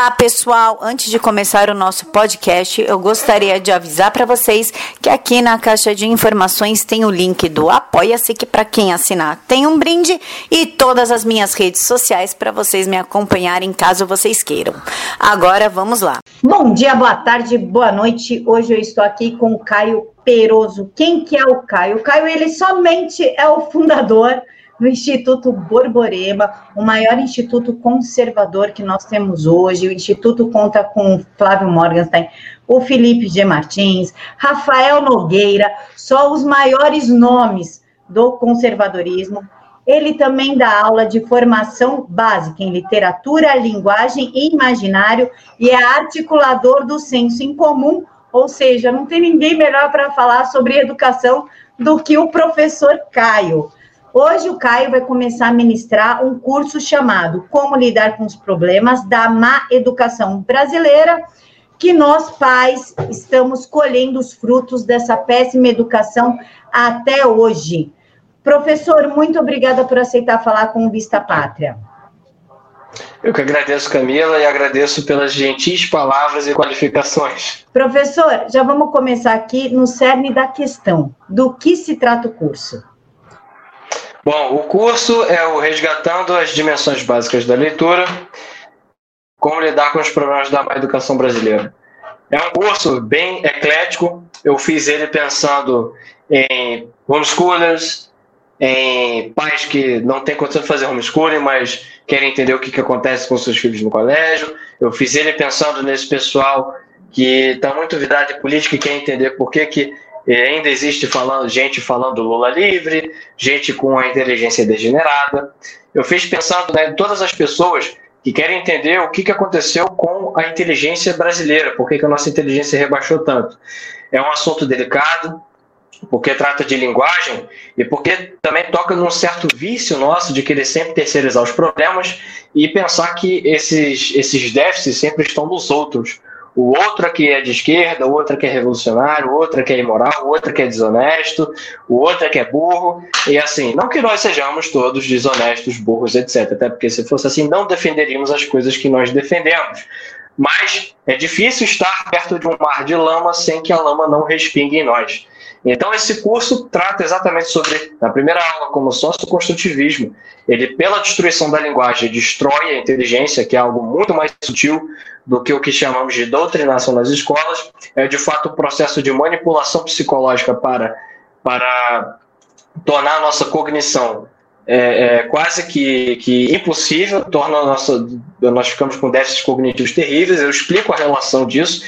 Olá, pessoal! Antes de começar o nosso podcast, eu gostaria de avisar para vocês que aqui na caixa de informações tem o link do Apoia-se, que para quem assinar tem um brinde, e todas as minhas redes sociais para vocês me acompanharem caso vocês queiram. Agora vamos lá. Bom dia, boa tarde, boa noite. Hoje eu estou aqui com o Caio Peroso. Quem que é o Caio? O Caio, ele somente é o fundador do Instituto Borborema, o maior instituto conservador que nós temos hoje. O Instituto conta com Flávio Morgenstein, o Felipe G. Martins, Rafael Nogueira, só os maiores nomes do conservadorismo. Ele também dá aula de formação básica em literatura, linguagem e imaginário e é articulador do senso em comum, ou seja, não tem ninguém melhor para falar sobre educação do que o professor Caio. Hoje o Caio vai começar a ministrar um curso chamado Como Lidar com os Problemas da Má Educação Brasileira, que nós pais estamos colhendo os frutos dessa péssima educação até hoje. Professor, muito obrigada por aceitar falar com o Vista Pátria. Eu que agradeço, Camila, e agradeço pelas gentis palavras e qualificações. Professor, já vamos começar aqui no cerne da questão. Do que se trata o curso? Bom, o curso é o Resgatando as Dimensões Básicas da Leitura, como lidar com os problemas da educação brasileira. É um curso bem eclético, eu fiz ele pensando em homeschoolers, em pais que não têm condição de fazer homeschooling, mas querem entender o que, que acontece com seus filhos no colégio. Eu fiz ele pensando nesse pessoal que está muito virado em política e quer entender por que, que e ainda existe falando, gente falando Lula livre, gente com a inteligência degenerada. Eu fiz pensando né, em todas as pessoas que querem entender o que, que aconteceu com a inteligência brasileira, por que, que a nossa inteligência rebaixou tanto. É um assunto delicado, porque trata de linguagem e porque também toca num certo vício nosso de querer sempre terceirizar os problemas e pensar que esses, esses déficits sempre estão nos outros o outro aqui é de esquerda, o outro aqui é revolucionário, o outro aqui é imoral, o outro aqui é desonesto, o outro aqui é burro, e assim, não que nós sejamos todos desonestos, burros, etc. Até porque se fosse assim, não defenderíamos as coisas que nós defendemos. Mas é difícil estar perto de um mar de lama sem que a lama não respingue em nós. Então, esse curso trata exatamente sobre, na primeira aula, como socioconstrutivismo. Ele, pela destruição da linguagem, destrói a inteligência, que é algo muito mais sutil do que o que chamamos de doutrinação nas escolas. É, de fato, o um processo de manipulação psicológica para, para tornar a nossa cognição é, é, quase que, que impossível, torna nossa, nós ficamos com déficits cognitivos terríveis. Eu explico a relação disso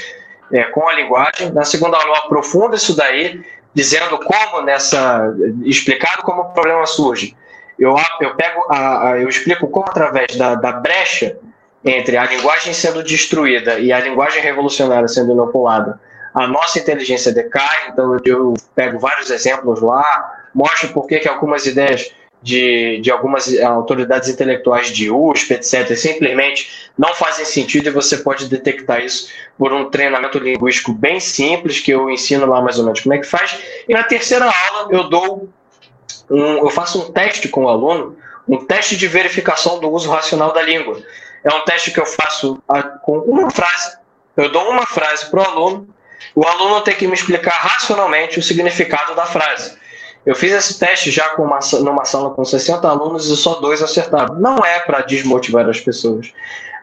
é, com a linguagem. Na segunda aula, eu aprofundo isso daí, dizendo como nessa. explicado como o problema surge. Eu, eu, pego a, a, eu explico como, através da, da brecha entre a linguagem sendo destruída e a linguagem revolucionária sendo inoculada, a nossa inteligência decai. Então, eu pego vários exemplos lá, mostro por que algumas ideias de, de algumas autoridades intelectuais de USP, etc., simplesmente não fazem sentido e você pode detectar isso por um treinamento linguístico bem simples, que eu ensino lá mais ou menos como é que faz. E na terceira aula eu dou um, eu faço um teste com o aluno, um teste de verificação do uso racional da língua. É um teste que eu faço com uma frase. Eu dou uma frase para o aluno, o aluno tem que me explicar racionalmente o significado da frase. Eu fiz esse teste já com uma, numa sala com 60 alunos e só dois acertaram. Não é para desmotivar as pessoas.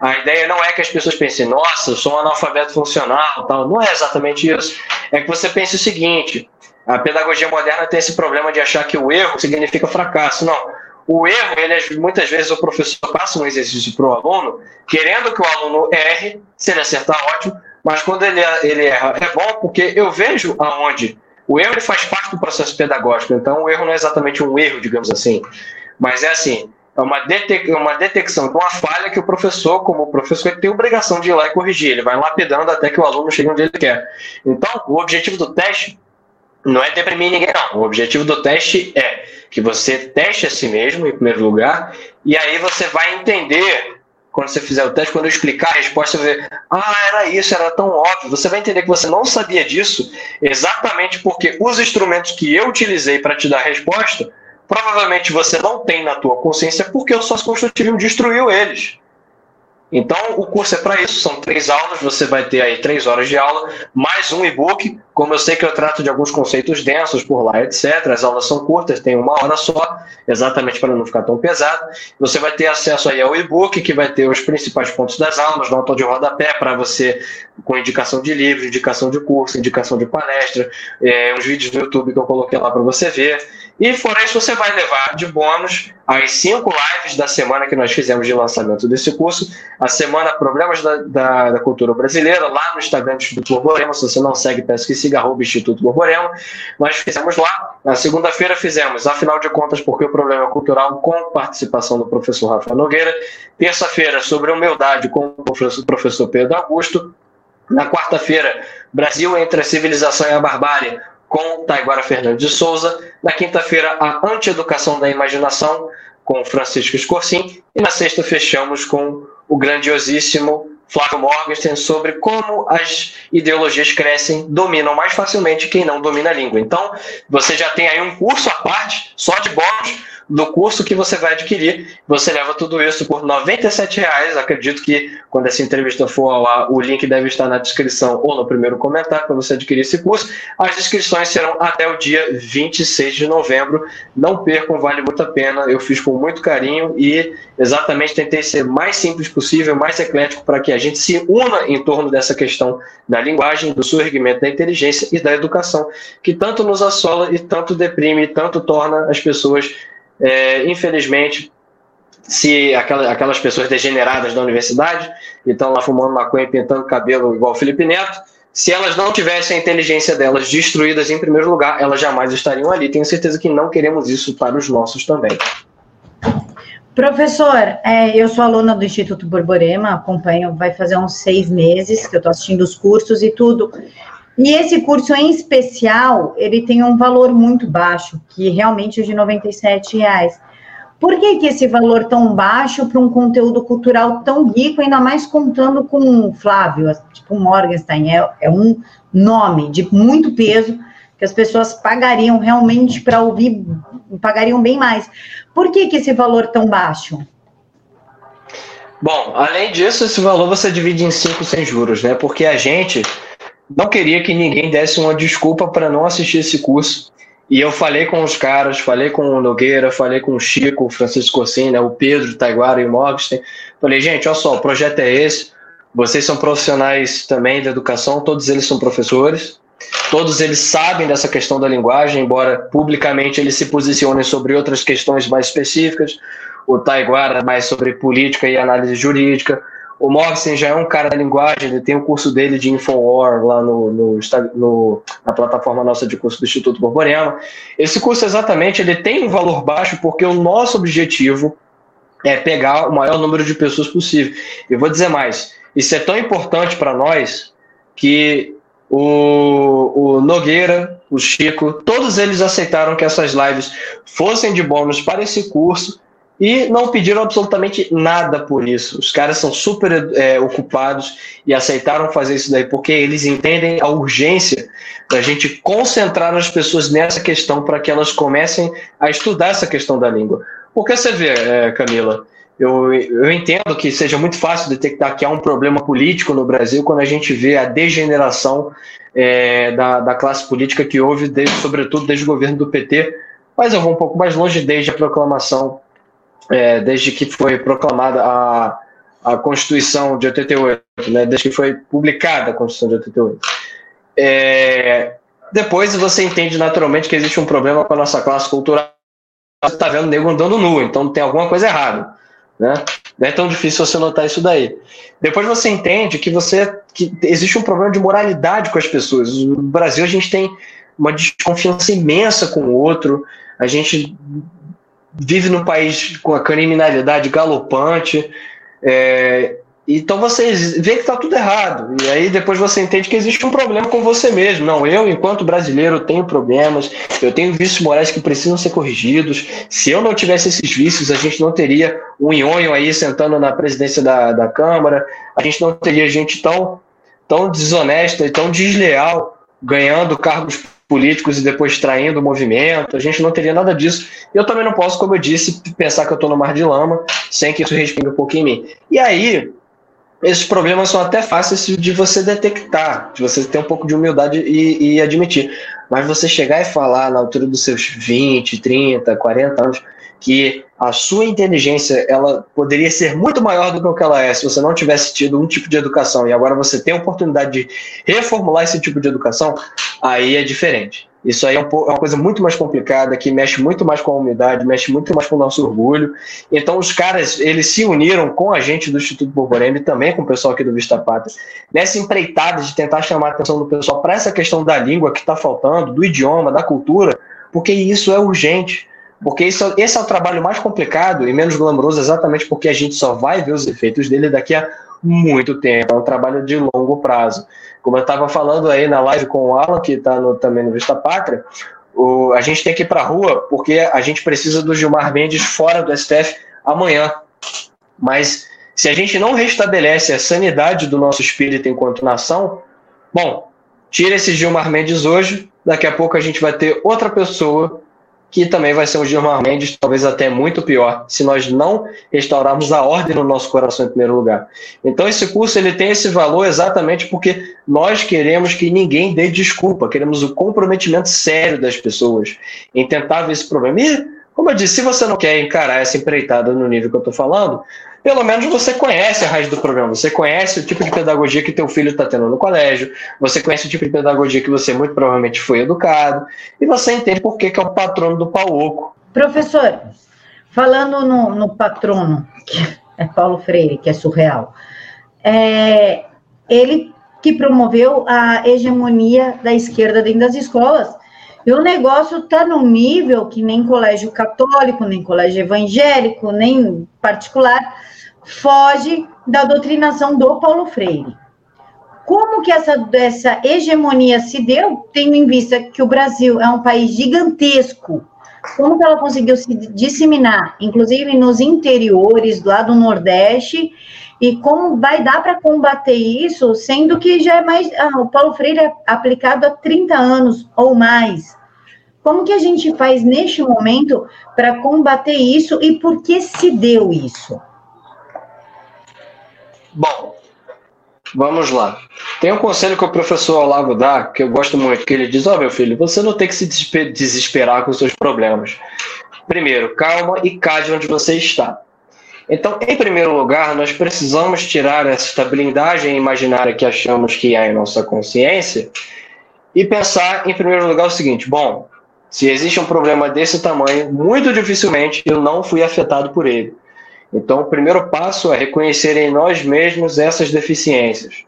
A ideia não é que as pessoas pensem, nossa, eu sou um analfabeto funcional, tal. Não é exatamente isso. É que você pense o seguinte: a pedagogia moderna tem esse problema de achar que o erro significa fracasso. Não. O erro, ele, muitas vezes o professor passa um exercício para o aluno, querendo que o aluno erre, se ele acertar, ótimo, mas quando ele, ele erra, é bom porque eu vejo aonde o erro faz parte do processo pedagógico, então o erro não é exatamente um erro, digamos assim, mas é assim, é uma, detec uma detecção de uma falha que o professor, como professor, tem obrigação de ir lá e corrigir. Ele vai lapidando até que o aluno chegue onde ele quer. Então, o objetivo do teste não é deprimir ninguém, não. O objetivo do teste é que você teste a si mesmo, em primeiro lugar, e aí você vai entender quando você fizer o teste, quando eu explicar a resposta, você vai ver, ah, era isso, era tão óbvio. Você vai entender que você não sabia disso exatamente porque os instrumentos que eu utilizei para te dar a resposta, provavelmente você não tem na tua consciência porque o sócio construtivismo destruiu eles. Então, o curso é para isso, são três aulas, você vai ter aí três horas de aula, mais um e-book. Como eu sei que eu trato de alguns conceitos densos por lá, etc. As aulas são curtas, tem uma hora só, exatamente para não ficar tão pesado. Você vai ter acesso aí ao e-book, que vai ter os principais pontos das aulas, nota de rodapé para você, com indicação de livro, indicação de curso, indicação de palestra, é, uns vídeos no YouTube que eu coloquei lá para você ver. E fora isso, você vai levar de bônus as cinco lives da semana que nós fizemos de lançamento desse curso. A semana Problemas da, da, da Cultura Brasileira, lá no Instagram do Instituto Borborema. Se você não segue, peço que siga arroba Instituto Borborema. Nós fizemos lá. Na segunda-feira fizemos, afinal de contas, porque o problema é cultural, com participação do professor Rafael Nogueira. Terça-feira, sobre humildade, com o professor, professor Pedro Augusto. Na quarta-feira, Brasil entre a civilização e a barbárie, com Taiguara Fernandes de Souza. Na quinta-feira, a Antieducação da Imaginação, com Francisco Escorcim. E na sexta, fechamos com o grandiosíssimo Flávio Morgenstern sobre como as ideologias crescem, dominam mais facilmente quem não domina a língua. Então, você já tem aí um curso à parte, só de bônus, do curso que você vai adquirir. Você leva tudo isso por R$ reais. Acredito que quando essa entrevista for lá, o link deve estar na descrição ou no primeiro comentário para você adquirir esse curso. As inscrições serão até o dia 26 de novembro. Não percam, vale muito a pena. Eu fiz com muito carinho e exatamente tentei ser mais simples possível, mais eclético, para que a gente se una em torno dessa questão da linguagem, do surgimento da inteligência e da educação, que tanto nos assola e tanto deprime, e tanto torna as pessoas é, infelizmente, se aquelas pessoas degeneradas da universidade, que estão lá fumando maconha e pintando cabelo igual o Felipe Neto, se elas não tivessem a inteligência delas destruídas em primeiro lugar, elas jamais estariam ali. Tenho certeza que não queremos isso para os nossos também. Professor, é, eu sou aluna do Instituto Borborema, acompanho, vai fazer uns seis meses que eu estou assistindo os cursos e tudo. E esse curso em especial, ele tem um valor muito baixo, que realmente é de R$ reais. Por que, que esse valor tão baixo para um conteúdo cultural tão rico, ainda mais contando com Flávio, tipo Morgenstein, é, é um nome de muito peso que as pessoas pagariam realmente para ouvir, pagariam bem mais. Por que, que esse valor tão baixo? Bom, além disso, esse valor você divide em cinco sem juros, né? Porque a gente não queria que ninguém desse uma desculpa para não assistir esse curso. E eu falei com os caras, falei com o Nogueira, falei com o Chico, o Francisco Cossina, né, o Pedro, o Taiguara e o Mogsten. Falei, gente, olha só, o projeto é esse. Vocês são profissionais também da educação, todos eles são professores. Todos eles sabem dessa questão da linguagem, embora publicamente eles se posicionem sobre outras questões mais específicas. O Taiguara mais sobre política e análise jurídica. O Morrison já é um cara da linguagem, ele tem o um curso dele de Infowar lá no, no, no, na plataforma nossa de curso do Instituto Borborema. Esse curso, exatamente, ele tem um valor baixo porque o nosso objetivo é pegar o maior número de pessoas possível. Eu vou dizer mais, isso é tão importante para nós que o, o Nogueira, o Chico, todos eles aceitaram que essas lives fossem de bônus para esse curso e não pediram absolutamente nada por isso. Os caras são super é, ocupados e aceitaram fazer isso daí porque eles entendem a urgência da gente concentrar as pessoas nessa questão para que elas comecem a estudar essa questão da língua. Porque você vê, é, Camila, eu, eu entendo que seja muito fácil detectar que há um problema político no Brasil quando a gente vê a degeneração é, da, da classe política que houve, desde, sobretudo desde o governo do PT, mas eu vou um pouco mais longe desde a proclamação é, desde que foi proclamada a, a Constituição de 88, né, desde que foi publicada a Constituição de 88. É, depois você entende naturalmente que existe um problema com a nossa classe cultural. Você está vendo nego andando nu, então tem alguma coisa errada. Né? Não é tão difícil você notar isso daí. Depois você entende que você que existe um problema de moralidade com as pessoas. No Brasil a gente tem uma desconfiança imensa com o outro. A gente vive num país com a criminalidade galopante. É, então você vê que está tudo errado. E aí depois você entende que existe um problema com você mesmo. Não, eu, enquanto brasileiro, tenho problemas, eu tenho vícios morais que precisam ser corrigidos. Se eu não tivesse esses vícios, a gente não teria um nhonho aí sentando na presidência da, da Câmara, a gente não teria gente tão, tão desonesta e tão desleal ganhando cargos políticos e depois traindo o movimento. A gente não teria nada disso. Eu também não posso, como eu disse, pensar que eu estou no mar de lama sem que isso respingue um pouco em mim. E aí, esses problemas são até fáceis de você detectar, de você ter um pouco de humildade e, e, admitir. Mas você chegar e falar na altura dos seus 20, 30, 40 anos que a sua inteligência ela poderia ser muito maior do que o que ela é se você não tivesse tido um tipo de educação e agora você tem a oportunidade de reformular esse tipo de educação, aí é diferente. Isso aí é, é uma coisa muito mais complicada, que mexe muito mais com a umidade, mexe muito mais com o nosso orgulho. Então, os caras, eles se uniram com a gente do Instituto Borborema e também com o pessoal aqui do Vista Pátria, nessa empreitada de tentar chamar a atenção do pessoal para essa questão da língua que está faltando, do idioma, da cultura, porque isso é urgente. Porque isso, esse é o trabalho mais complicado e menos glamouroso, exatamente porque a gente só vai ver os efeitos dele daqui a muito tempo. É um trabalho de longo prazo. Como eu estava falando aí na live com o Alan, que está também no Vista Pátria, o, a gente tem que ir para a rua porque a gente precisa do Gilmar Mendes fora do STF amanhã. Mas se a gente não restabelece a sanidade do nosso espírito enquanto nação, bom, tira esse Gilmar Mendes hoje, daqui a pouco a gente vai ter outra pessoa que também vai ser um Gilmar Mendes, talvez até muito pior, se nós não restaurarmos a ordem no nosso coração em primeiro lugar. Então esse curso ele tem esse valor exatamente porque nós queremos que ninguém dê desculpa, queremos o comprometimento sério das pessoas em tentar ver esse problema. E, como eu disse, se você não quer encarar essa empreitada no nível que eu estou falando, pelo menos você conhece a raiz do problema, você conhece o tipo de pedagogia que teu filho está tendo no colégio, você conhece o tipo de pedagogia que você muito provavelmente foi educado, e você entende por que, que é o patrono do pau oco. Professor, falando no, no patrono, que é Paulo Freire, que é surreal, é, ele que promoveu a hegemonia da esquerda dentro das escolas. E o negócio está num nível que nem colégio católico, nem colégio evangélico, nem particular foge da doutrinação do Paulo Freire. Como que essa, essa hegemonia se deu, tendo em vista que o Brasil é um país gigantesco? Como que ela conseguiu se disseminar, inclusive nos interiores, lá do Nordeste, e como vai dar para combater isso, sendo que já é mais. Ah, o Paulo Freire é aplicado há 30 anos ou mais. Como que a gente faz neste momento para combater isso e por que se deu isso? Bom, vamos lá. Tem um conselho que o professor Olavo dá, que eu gosto muito, que ele diz: Ó, oh, meu filho, você não tem que se desesperar com seus problemas. Primeiro, calma e cade onde você está. Então, em primeiro lugar, nós precisamos tirar essa blindagem imaginária que achamos que há em nossa consciência e pensar, em primeiro lugar, o seguinte: bom, se existe um problema desse tamanho, muito dificilmente eu não fui afetado por ele. Então, o primeiro passo é reconhecer em nós mesmos essas deficiências.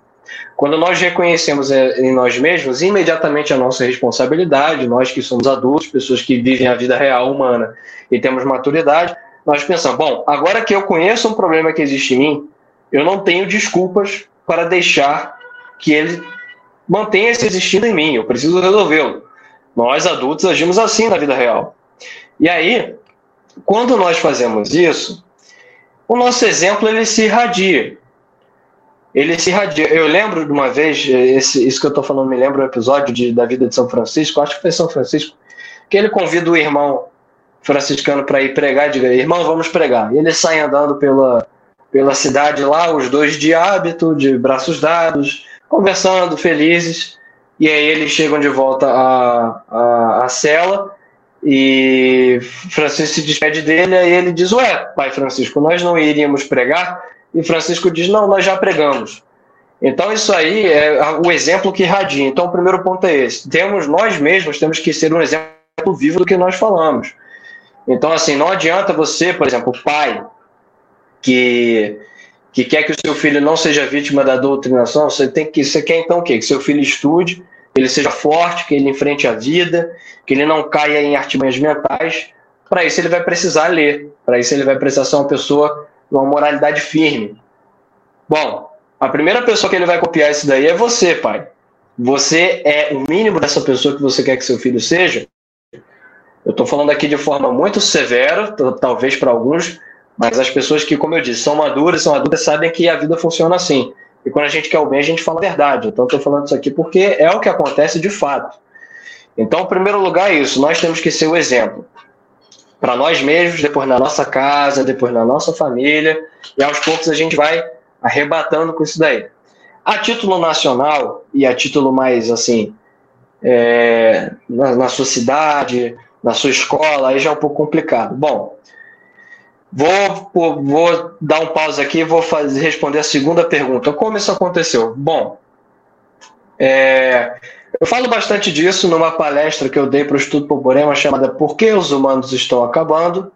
Quando nós reconhecemos em nós mesmos, imediatamente a nossa responsabilidade, nós que somos adultos, pessoas que vivem a vida real humana e temos maturidade, nós pensamos, bom, agora que eu conheço um problema que existe em mim, eu não tenho desculpas para deixar que ele mantenha se existindo em mim, eu preciso resolvê-lo. Nós adultos agimos assim na vida real. E aí, quando nós fazemos isso, o nosso exemplo ele se irradia. Ele se irradia. Eu lembro de uma vez, esse, isso que eu estou falando me lembra um episódio de, da vida de São Francisco, acho que foi São Francisco, que ele convida o irmão franciscano para ir pregar diga: irmão, vamos pregar. E eles saem andando pela, pela cidade lá, os dois de hábito, de braços dados, conversando, felizes. E aí eles chegam de volta à, à, à cela e Francisco se despede dele e ele diz: Ué, pai Francisco, nós não iríamos pregar? E Francisco diz: Não, nós já pregamos. Então, isso aí é o exemplo que irradia. Então, o primeiro ponto é esse: temos nós mesmos, temos que ser um exemplo vivo do que nós falamos. Então, assim, não adianta você, por exemplo, pai, que, que quer que o seu filho não seja vítima da doutrinação, você tem que, você quer então o quê? Que seu filho estude, ele seja forte, que ele enfrente a vida, que ele não caia em artimanhas mentais. Para isso ele vai precisar ler, para isso ele vai precisar ser uma pessoa de uma moralidade firme. Bom, a primeira pessoa que ele vai copiar isso daí é você, pai. Você é o mínimo dessa pessoa que você quer que seu filho seja. Eu estou falando aqui de forma muito severa, talvez para alguns, mas as pessoas que, como eu disse, são maduras, são adultas, sabem que a vida funciona assim. E quando a gente quer o bem, a gente fala a verdade. Então, estou falando isso aqui porque é o que acontece de fato. Então, em primeiro lugar, é isso. Nós temos que ser o exemplo. Para nós mesmos, depois na nossa casa, depois na nossa família. E aos poucos a gente vai arrebatando com isso daí. A título nacional e a título mais assim, é, na, na, sua cidade, na sua escola, aí já é um pouco complicado. Bom, vou, vou dar um pause aqui e vou fazer, responder a segunda pergunta. Como isso aconteceu? Bom, é, eu falo bastante disso numa palestra que eu dei para o Estudo Poporema chamada Por que os humanos estão acabando?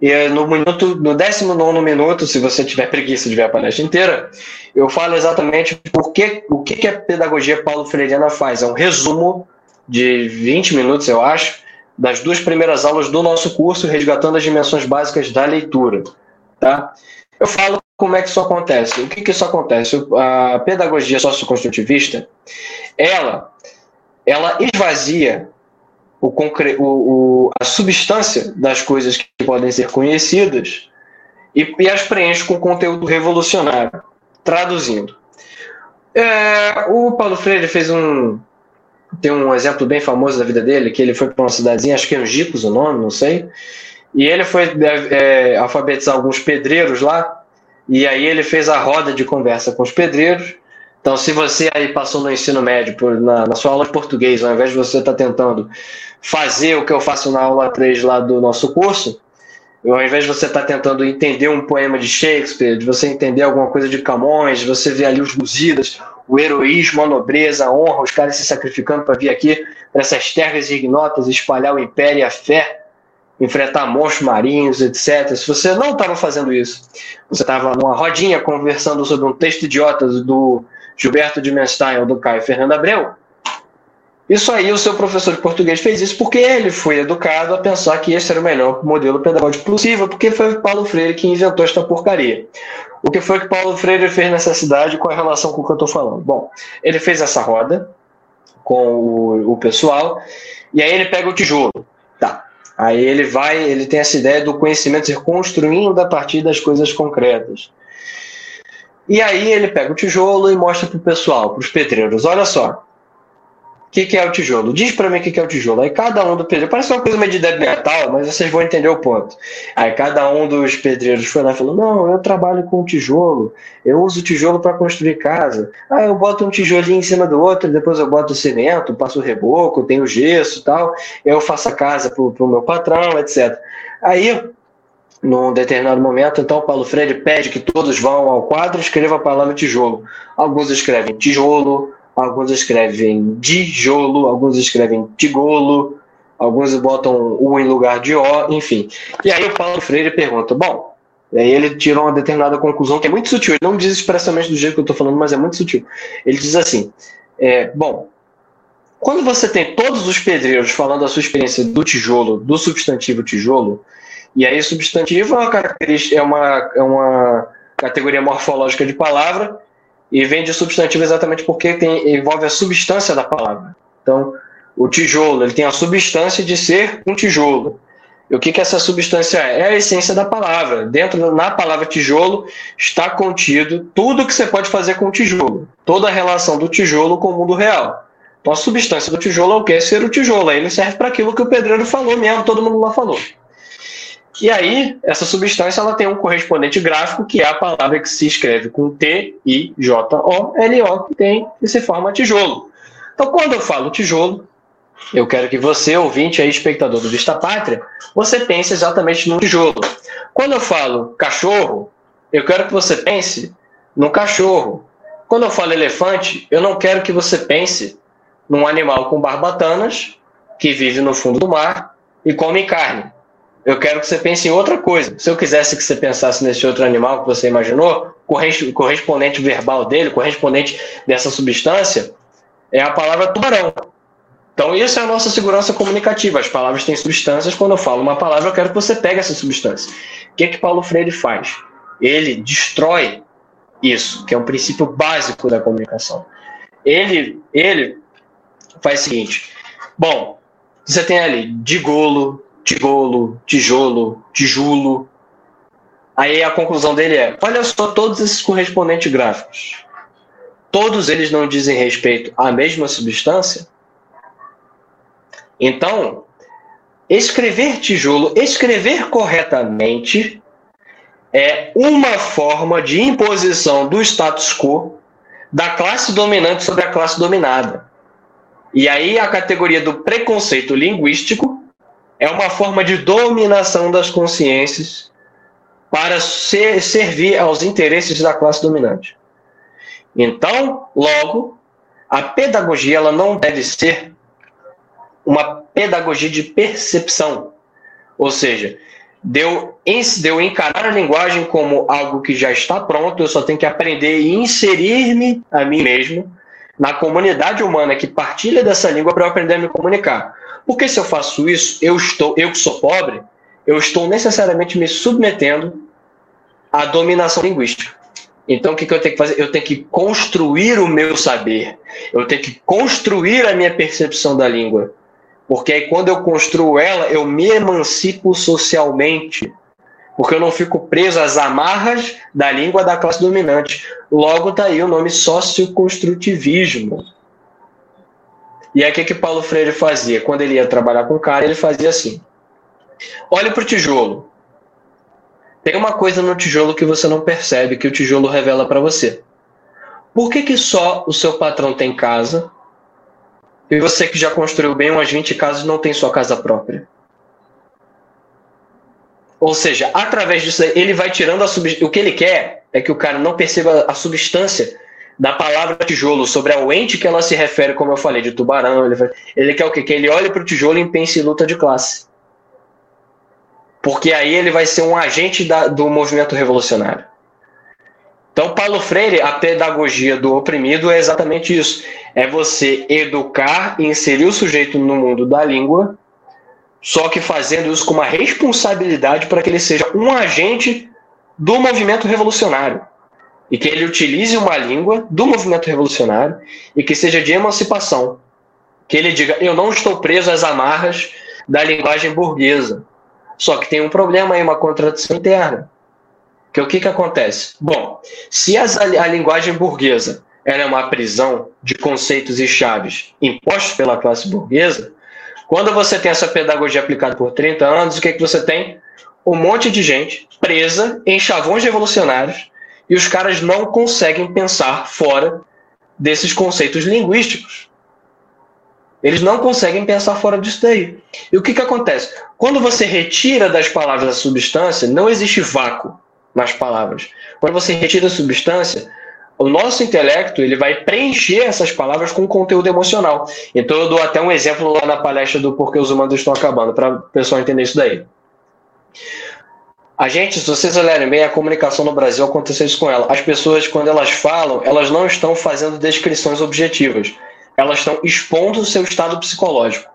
E no minuto, no 19 minuto, se você tiver preguiça de ver a palestra inteira, eu falo exatamente por que, o que, que a pedagogia Paulo Freireana faz. É um resumo de 20 minutos, eu acho, das duas primeiras aulas do nosso curso, resgatando as dimensões básicas da leitura. Tá? Eu falo como é que isso acontece. O que, que isso acontece? A pedagogia socioconstrutivista, ela, ela esvazia o, o, a substância das coisas que podem ser conhecidas e, e as preenche com conteúdo revolucionário. Traduzindo. É, o Paulo Freire fez um. Tem um exemplo bem famoso da vida dele, que ele foi para uma cidadezinha, acho que é Angicos o nome, não sei. E ele foi é, é, alfabetizar alguns pedreiros lá, e aí ele fez a roda de conversa com os pedreiros. Então, se você aí passou no ensino médio, por, na, na sua aula de português, ao invés de você estar tá tentando fazer o que eu faço na aula 3 lá do nosso curso, ao invés de você estar tá tentando entender um poema de Shakespeare, de você entender alguma coisa de Camões, de você ver ali os Lusíadas, o heroísmo, a nobreza, a honra, os caras se sacrificando para vir aqui para essas terras ignotas, espalhar o império e a fé, enfrentar monstros marinhos, etc. Se você não estava fazendo isso, você estava numa rodinha conversando sobre um texto idiota do Gilberto de Menstein ou do Caio Fernando Abreu, isso aí, o seu professor de português fez isso porque ele foi educado a pensar que esse era o melhor modelo pedagógico possível, porque foi Paulo Freire que inventou esta porcaria. O que foi que Paulo Freire fez nessa cidade com a relação com o que eu estou falando? Bom, ele fez essa roda com o, o pessoal, e aí ele pega o tijolo. Tá. Aí ele vai, ele tem essa ideia do conhecimento ser construindo a partir das coisas concretas. E aí ele pega o tijolo e mostra para o pessoal, para os pedreiros, olha só, que, que é o tijolo? Diz para mim o que, que é o tijolo. Aí cada um do pedreiro, parece uma coisa meio de débil metal, mas vocês vão entender o ponto. Aí cada um dos pedreiros foi lá e falou: Não, eu trabalho com tijolo, eu uso tijolo para construir casa. Ah, eu boto um tijolinho em cima do outro, depois eu boto cimento, passo o reboco, tenho gesso e tal, eu faço a casa para o meu patrão, etc. Aí num determinado momento, então Paulo Freire pede que todos vão ao quadro e escrevam a palavra tijolo. Alguns escrevem tijolo, alguns escrevem tijolo, alguns escrevem tigolo, alguns botam U em lugar de O, enfim. E aí o Paulo Freire pergunta: bom, aí ele tira uma determinada conclusão que é muito sutil, ele não diz expressamente do jeito que eu estou falando, mas é muito sutil. Ele diz assim: é, bom, quando você tem todos os pedreiros falando a sua experiência do tijolo, do substantivo tijolo, e aí substantivo é uma é uma, é uma categoria morfológica de palavra, e vem de substantivo exatamente porque tem, envolve a substância da palavra. Então, o tijolo, ele tem a substância de ser um tijolo. E o que, que essa substância é? É a essência da palavra. Dentro, na palavra tijolo, está contido tudo que você pode fazer com o tijolo. Toda a relação do tijolo com o mundo real. Então, a substância do tijolo é o que? Ser o tijolo. Aí ele serve para aquilo que o pedreiro falou mesmo, todo mundo lá falou. E aí, essa substância ela tem um correspondente gráfico, que é a palavra que se escreve com T, I, J, O, L, O, que tem e se forma tijolo. Então, quando eu falo tijolo, eu quero que você, ouvinte aí, espectador do Vista Pátria, você pense exatamente no tijolo. Quando eu falo cachorro, eu quero que você pense no cachorro. Quando eu falo elefante, eu não quero que você pense num animal com barbatanas que vive no fundo do mar e come carne eu quero que você pense em outra coisa. Se eu quisesse que você pensasse nesse outro animal que você imaginou, correspondente verbal dele, correspondente dessa substância, é a palavra tubarão. Então, isso é a nossa segurança comunicativa. As palavras têm substâncias. Quando eu falo uma palavra, eu quero que você pegue essa substância. O que, que Paulo Freire faz? Ele destrói isso, que é um princípio básico da comunicação. Ele, ele faz o seguinte: bom, você tem ali digolo, tijolo, tijolo, tijolo. Aí a conclusão dele é: olha só todos esses correspondentes gráficos. Todos eles não dizem respeito à mesma substância. Então, escrever tijolo, escrever corretamente, é uma forma de imposição do status quo da classe dominante sobre a classe dominada. E aí a categoria do preconceito linguístico é uma forma de dominação das consciências para ser, servir aos interesses da classe dominante. Então, logo, a pedagogia ela não deve ser uma pedagogia de percepção, ou seja, deu de eu encarar a linguagem como algo que já está pronto, eu só tenho que aprender e inserir-me a mim mesmo na comunidade humana que partilha dessa língua para eu aprender a me comunicar. Porque se eu faço isso, eu estou, eu que sou pobre, eu estou necessariamente me submetendo à dominação linguística. Então, o que, que eu tenho que fazer? Eu tenho que construir o meu saber. Eu tenho que construir a minha percepção da língua. Porque aí, quando eu construo ela, eu me emancipo socialmente. Porque eu não fico preso às amarras da língua da classe dominante. Logo, está aí o nome socioconstrutivismo. E aí, o que, que Paulo Freire fazia? Quando ele ia trabalhar com o cara, ele fazia assim: olhe para o tijolo. Tem uma coisa no tijolo que você não percebe, que o tijolo revela para você. Por que, que só o seu patrão tem casa e você que já construiu bem umas 20 casas não tem sua casa própria? Ou seja, através disso ele vai tirando a sub... o que ele quer é que o cara não perceba a substância da palavra tijolo sobre a ente que ela se refere, como eu falei, de tubarão. Ele, vai... ele quer o quê? Que ele olhe para o tijolo e pense em luta de classe porque aí ele vai ser um agente da, do movimento revolucionário. Então, Paulo Freire, a pedagogia do oprimido é exatamente isso: é você educar e inserir o sujeito no mundo da língua, só que fazendo isso com uma responsabilidade para que ele seja um agente do movimento revolucionário e que ele utilize uma língua do movimento revolucionário e que seja de emancipação. Que ele diga: eu não estou preso às amarras da linguagem burguesa. Só que tem um problema aí, uma contradição interna. Que o que, que acontece? Bom, se as, a, linguagem burguesa é uma prisão de conceitos e chaves impostos pela classe burguesa, quando você tem essa pedagogia aplicada por 30 anos, o que, que você tem? Um monte de gente presa em chavões revolucionários e os caras não conseguem pensar fora desses conceitos linguísticos. Eles não conseguem pensar fora disso daí. E o que, que acontece? Quando você retira das palavras a substância, não existe vácuo nas palavras. Quando você retira a substância, o nosso intelecto ele vai preencher essas palavras com conteúdo emocional. Então eu dou até um exemplo lá na palestra do Porquê os Humanos Estão Acabando, para o pessoal entender isso daí. A gente, se vocês olharem bem, a comunicação no Brasil aconteceu isso com ela. As pessoas, quando elas falam, elas não estão fazendo descrições objetivas elas estão expondo o seu estado psicológico,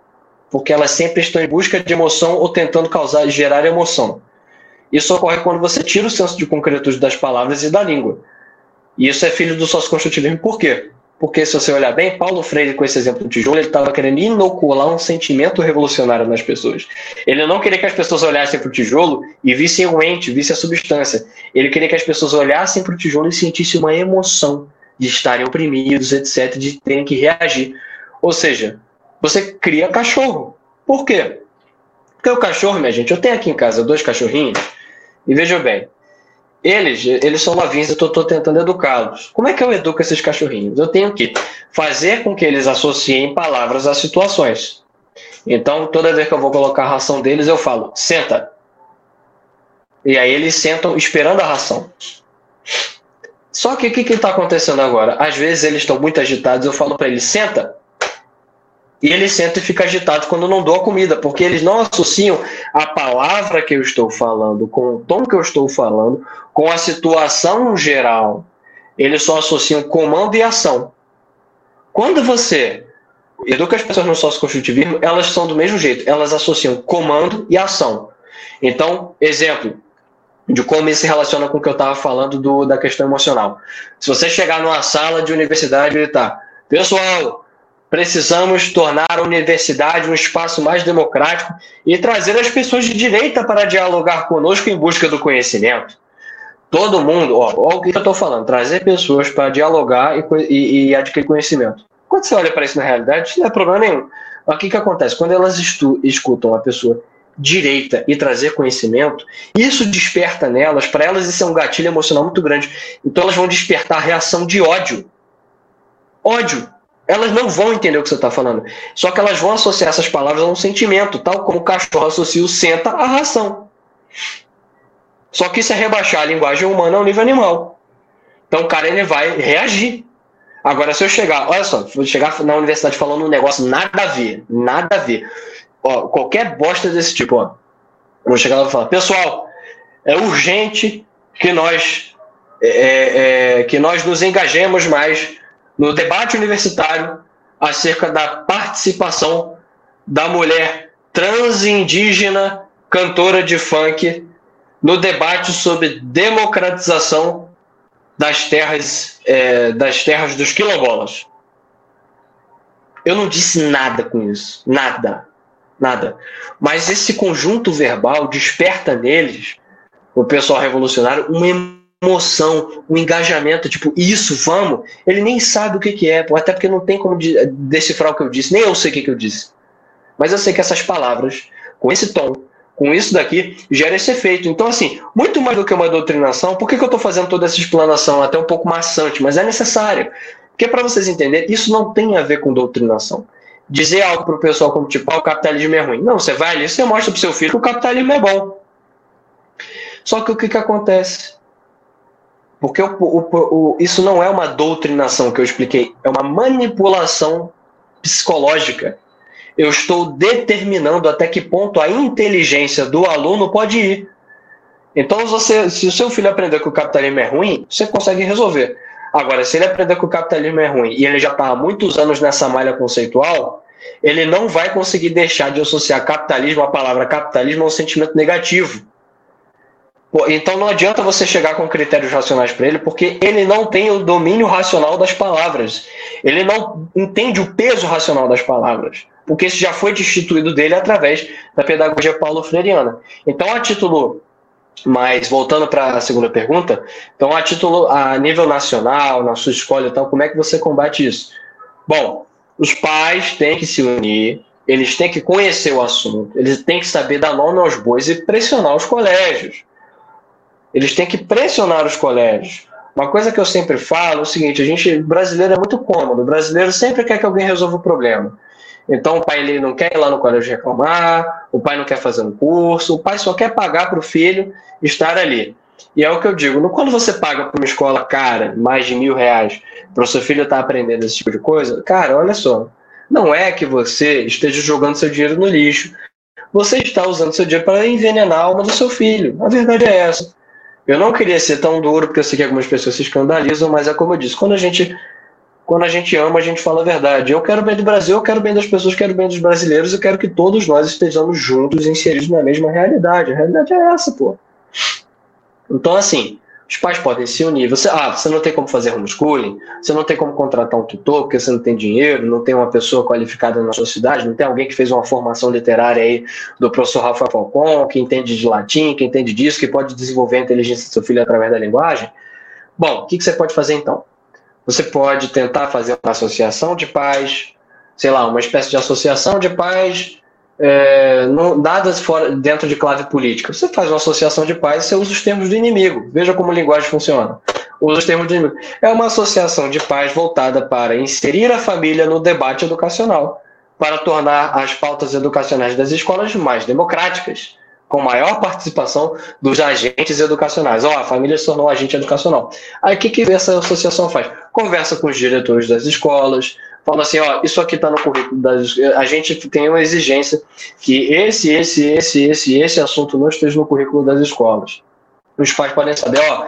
porque elas sempre estão em busca de emoção ou tentando causar gerar emoção. Isso ocorre quando você tira o senso de concretude das palavras e da língua. E isso é filho do socioconstrutivismo. Por quê? Porque se você olhar bem, Paulo Freire, com esse exemplo do tijolo, ele estava querendo inocular um sentimento revolucionário nas pessoas. Ele não queria que as pessoas olhassem para o tijolo e vissem o ente, vissem a substância. Ele queria que as pessoas olhassem para o tijolo e sentissem uma emoção de estarem oprimidos, etc., de terem que reagir. Ou seja, você cria cachorro. Por quê? Porque o cachorro, minha gente, eu tenho aqui em casa dois cachorrinhos, e veja bem, eles, eles são novinhos, eu estou tentando educá-los. Como é que eu educo esses cachorrinhos? Eu tenho que fazer com que eles associem palavras a situações. Então, toda vez que eu vou colocar a ração deles, eu falo, senta. E aí eles sentam esperando a ração. Só que o que está acontecendo agora? Às vezes eles estão muito agitados, eu falo para eles, senta. E ele senta e fica agitado quando não dou a comida, porque eles não associam a palavra que eu estou falando, com o tom que eu estou falando, com a situação geral. Eles só associam comando e ação. Quando você educa as pessoas no sócio-construtivismo, elas são do mesmo jeito, elas associam comando e ação. Então, exemplo, de como isso se relaciona com o que eu estava falando do, da questão emocional. Se você chegar numa sala de universidade e gritar, pessoal, precisamos tornar a universidade um espaço mais democrático e trazer as pessoas de direita para dialogar conosco em busca do conhecimento. Todo mundo, ó, ó o que eu estou falando, trazer pessoas para dialogar e, e, e, adquirir conhecimento. Quando você olha para isso na realidade, não é problema nenhum. o que, que acontece? Quando elas escutam a pessoa direita e trazer conhecimento, isso desperta nelas, para elas isso é um gatilho emocional muito grande. Então elas vão despertar reação de ódio. Ódio. Elas não vão entender o que você está falando. Só que elas vão associar essas palavras a um sentimento, tal como o cachorro associa o senta à ração. Só que isso é rebaixar a linguagem humana ao nível animal. Então o cara ele vai reagir. Agora, se eu chegar, olha só, vou chegar na universidade falando um negócio nada a ver, nada a ver. Ó, qualquer bosta desse tipo, ó. Vou chegar lá e falar, pessoal, é urgente que nós é, é, é, que nós nos engajemos mais no debate universitário acerca da participação da mulher transindígena cantora de funk no debate sobre democratização das terras é, das terras dos quilombolas. Eu não disse nada com isso, nada, nada. Mas esse conjunto verbal desperta neles, o pessoal revolucionário, uma emoção, um engajamento, tipo, isso, vamos. Ele nem sabe o que, que é, até porque não tem como decifrar o que eu disse, nem eu sei o que, que eu disse. Mas eu sei que essas palavras, com esse tom, com isso daqui, gera esse efeito. Então, assim, muito mais do que uma doutrinação, por que, que eu estou fazendo toda essa explanação até um pouco maçante, mas é necessário. Porque para vocês entenderem, isso não tem a ver com doutrinação. Dizer algo para o pessoal como tipo, ah, o capitalismo é ruim. Não, você vai ali, você mostra para o seu filho que o capitalismo é bom. Só que o que, que acontece? Porque o, o, o, isso não é uma doutrinação que eu expliquei, é uma manipulação psicológica eu estou determinando até que ponto a inteligência do aluno pode ir. Então, você, se o seu filho aprender que o capitalismo é ruim, você consegue resolver. Agora, se ele aprender que o capitalismo é ruim e ele já está há muitos anos nessa malha conceitual, ele não vai conseguir deixar de associar capitalismo, a palavra capitalismo, a um sentimento negativo. Então não adianta você chegar com critérios racionais para ele, porque ele não tem o domínio racional das palavras. Ele não entende o peso racional das palavras porque isso já foi destituído dele através da pedagogia paulo-freiriana. Então, a título, mas voltando para a segunda pergunta, então, a título, a nível nacional, na sua escola e tal, como é que você combate isso? Bom, os pais têm que se unir, eles têm que conhecer o assunto, eles têm que saber dar nome aos bois e pressionar os colégios. Eles têm que pressionar os colégios. Uma coisa que eu sempre falo é o seguinte: a gente, brasileiro é muito cômodo, o brasileiro sempre quer que alguém resolva o problema. Então o pai ele não quer ir lá no colégio reclamar, o pai não quer fazer um curso, o pai só quer pagar para o filho estar ali. E é o que eu digo, quando você paga para uma escola cara, mais de mil reais, para o seu filho estar tá aprendendo esse tipo de coisa, cara, olha só, não é que você esteja jogando seu dinheiro no lixo, você está usando seu dinheiro para envenenar a alma do seu filho. A verdade é essa. Eu não queria ser tão duro, porque eu sei que algumas pessoas se escandalizam, mas é como eu disse, quando a gente quando a gente ama, a gente fala a verdade. Eu quero bem do Brasil, eu quero bem das pessoas, quero bem dos brasileiros, eu quero que todos nós estejamos juntos, inseridos na mesma realidade. A realidade é essa, pô. Então, assim, os pais podem se unir. Você, ah, você não tem como fazer homeschooling, você não tem como contratar um tutor porque você não tem dinheiro, não tem uma pessoa qualificada na sua cidade, não tem alguém que fez uma formação literária aí do professor Rafael Falcon, que entende de latim, que entende disso, que pode desenvolver a inteligência do seu filho através da linguagem. Bom, o que, que você pode fazer então? Você pode tentar fazer uma associação de pais, sei lá, uma espécie de associação de pais é, não, dadas fora, dentro de clave política. Você faz uma associação de pais e você usa os termos do inimigo. Veja como a linguagem funciona. Usa os termos do inimigo. É uma associação de pais voltada para inserir a família no debate educacional, para tornar as pautas educacionais das escolas mais democráticas, com maior participação dos agentes educacionais. Ó, oh, a família se tornou agente educacional. Aí o que, que essa associação faz? Conversa com os diretores das escolas, fala assim, ó, isso aqui está no currículo das a gente tem uma exigência que esse, esse, esse, esse, esse assunto não esteja no currículo das escolas. Os pais podem saber, ó,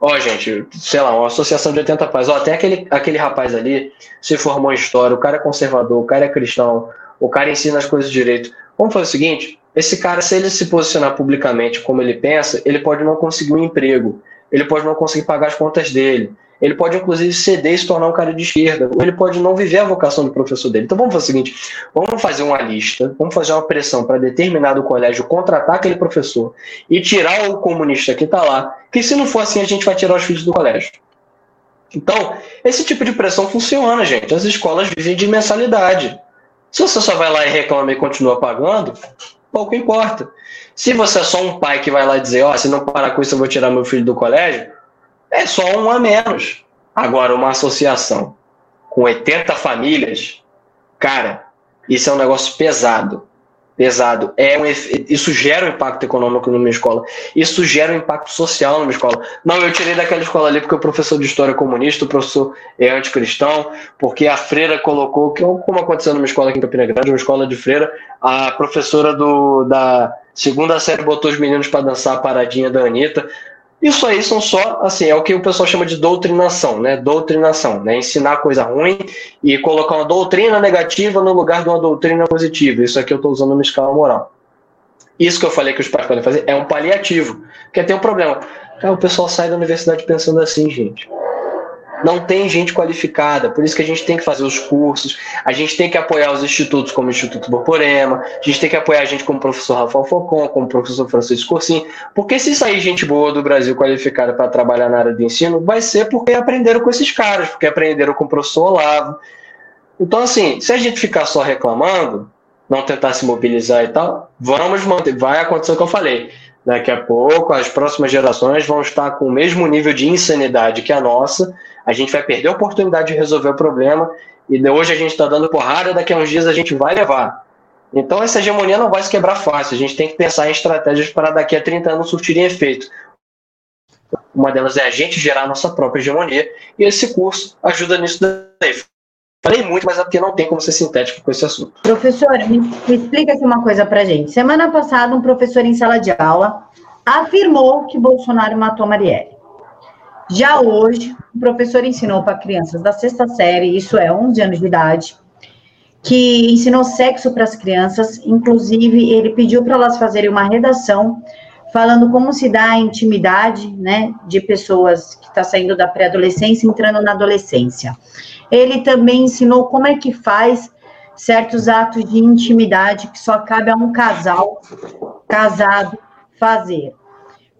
ó, gente, sei lá, uma associação de 80 pais, ó, tem aquele, aquele rapaz ali, se formou em história, o cara é conservador, o cara é cristão, o cara ensina as coisas direito. Vamos fazer o seguinte, esse cara, se ele se posicionar publicamente como ele pensa, ele pode não conseguir um emprego, ele pode não conseguir pagar as contas dele, ele pode inclusive ceder e se tornar um cara de esquerda, ou ele pode não viver a vocação do professor dele. Então vamos fazer o seguinte: vamos fazer uma lista, vamos fazer uma pressão para determinado colégio contratar aquele professor e tirar o comunista que está lá, que se não for assim, a gente vai tirar os filhos do colégio. Então, esse tipo de pressão funciona, gente. As escolas vivem de mensalidade. Se você só vai lá e reclama e continua pagando, pouco importa. Se você é só um pai que vai lá dizer, ó, oh, se não parar com isso eu vou tirar meu filho do colégio, é só um a menos. Agora, uma associação com 80 famílias, cara, isso é um negócio pesado pesado. É um, isso gera um impacto econômico numa escola. Isso gera um impacto social numa escola. Não, eu tirei daquela escola ali porque o professor de história é comunista, o professor é anticristão, porque a freira colocou, que como aconteceu numa escola aqui em Campina Grande, uma escola de freira, a professora do, da segunda série botou os meninos para dançar a paradinha da Anitta. Isso aí são só, assim, é o que o pessoal chama de doutrinação, né? Doutrinação, né? Ensinar coisa ruim e colocar uma doutrina negativa no lugar de uma doutrina positiva. Isso aqui eu estou usando uma escala moral. Isso que eu falei que os pais podem fazer é um paliativo. Porque tem um problema. Cara, o pessoal sai da universidade pensando assim, gente. Não tem gente qualificada, por isso que a gente tem que fazer os cursos, a gente tem que apoiar os institutos como o Instituto Borborema, a gente tem que apoiar a gente como o professor Rafael Focon, como o professor Francisco Corsim, porque se sair gente boa do Brasil qualificada para trabalhar na área de ensino, vai ser porque aprenderam com esses caras, porque aprenderam com o professor Olavo. Então, assim, se a gente ficar só reclamando, não tentar se mobilizar e tal, vamos manter, vai acontecer o que eu falei. Daqui a pouco, as próximas gerações vão estar com o mesmo nível de insanidade que a nossa, a gente vai perder a oportunidade de resolver o problema e hoje a gente está dando porrada, daqui a uns dias a gente vai levar. Então essa hegemonia não vai se quebrar fácil, a gente tem que pensar em estratégias para daqui a 30 anos surtirem efeito. Uma delas é a gente gerar a nossa própria hegemonia e esse curso ajuda nisso daí. Falei muito, mas é porque não tem como ser sintético com esse assunto. Professor, me, explica aqui uma coisa para gente. Semana passada, um professor em sala de aula afirmou que Bolsonaro matou Marielle. Já hoje, o professor ensinou para crianças da sexta série, isso é 11 anos de idade, que ensinou sexo para as crianças, inclusive ele pediu para elas fazerem uma redação falando como se dá a intimidade, né, de pessoas que está saindo da pré-adolescência entrando na adolescência. Ele também ensinou como é que faz certos atos de intimidade que só cabe a um casal casado fazer.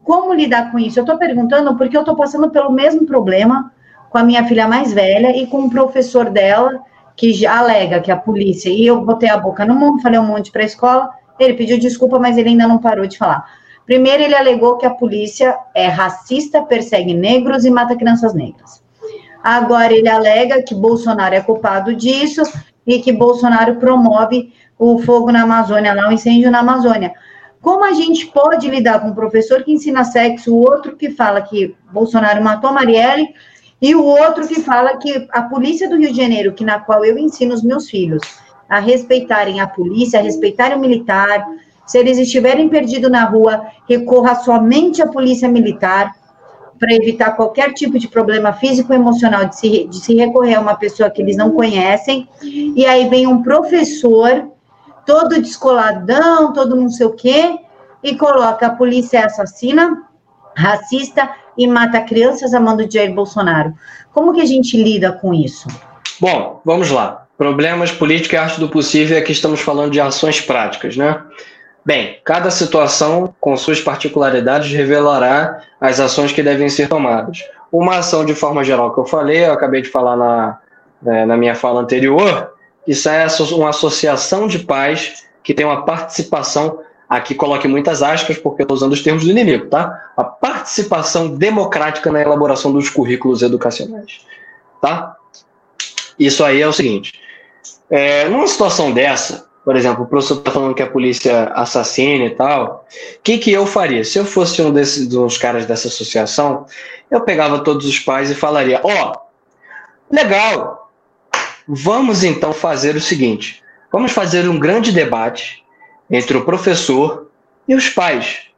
Como lidar com isso? Eu estou perguntando porque eu estou passando pelo mesmo problema com a minha filha mais velha e com o professor dela, que alega que a polícia. E eu botei a boca no mundo, falei um monte para a escola. Ele pediu desculpa, mas ele ainda não parou de falar. Primeiro, ele alegou que a polícia é racista, persegue negros e mata crianças negras. Agora, ele alega que Bolsonaro é culpado disso e que Bolsonaro promove o fogo na Amazônia, lá o incêndio na Amazônia. Como a gente pode lidar com um professor que ensina sexo, o outro que fala que Bolsonaro matou Marielle, e o outro que fala que a polícia do Rio de Janeiro, que na qual eu ensino os meus filhos a respeitarem a polícia, a respeitarem o militar, se eles estiverem perdidos na rua, recorra somente à polícia militar para evitar qualquer tipo de problema físico ou emocional de se, de se recorrer a uma pessoa que eles não conhecem. E aí vem um professor todo descoladão, todo não sei o quê, e coloca a polícia assassina, racista e mata crianças a mando de Jair Bolsonaro. Como que a gente lida com isso? Bom, vamos lá. Problemas, política e arte do possível que estamos falando de ações práticas, né? Bem, cada situação, com suas particularidades, revelará as ações que devem ser tomadas. Uma ação, de forma geral, que eu falei, eu acabei de falar na, né, na minha fala anterior, isso é uma associação de pais que tem uma participação, aqui coloque muitas aspas, porque eu estou usando os termos do inimigo, tá? A participação democrática na elaboração dos currículos educacionais, tá? Isso aí é o seguinte, é, numa situação dessa, por exemplo, o professor está falando que a polícia assassina e tal, o que, que eu faria? Se eu fosse um desses dos caras dessa associação, eu pegava todos os pais e falaria, ó, oh, legal, Vamos então fazer o seguinte: vamos fazer um grande debate entre o professor e os pais.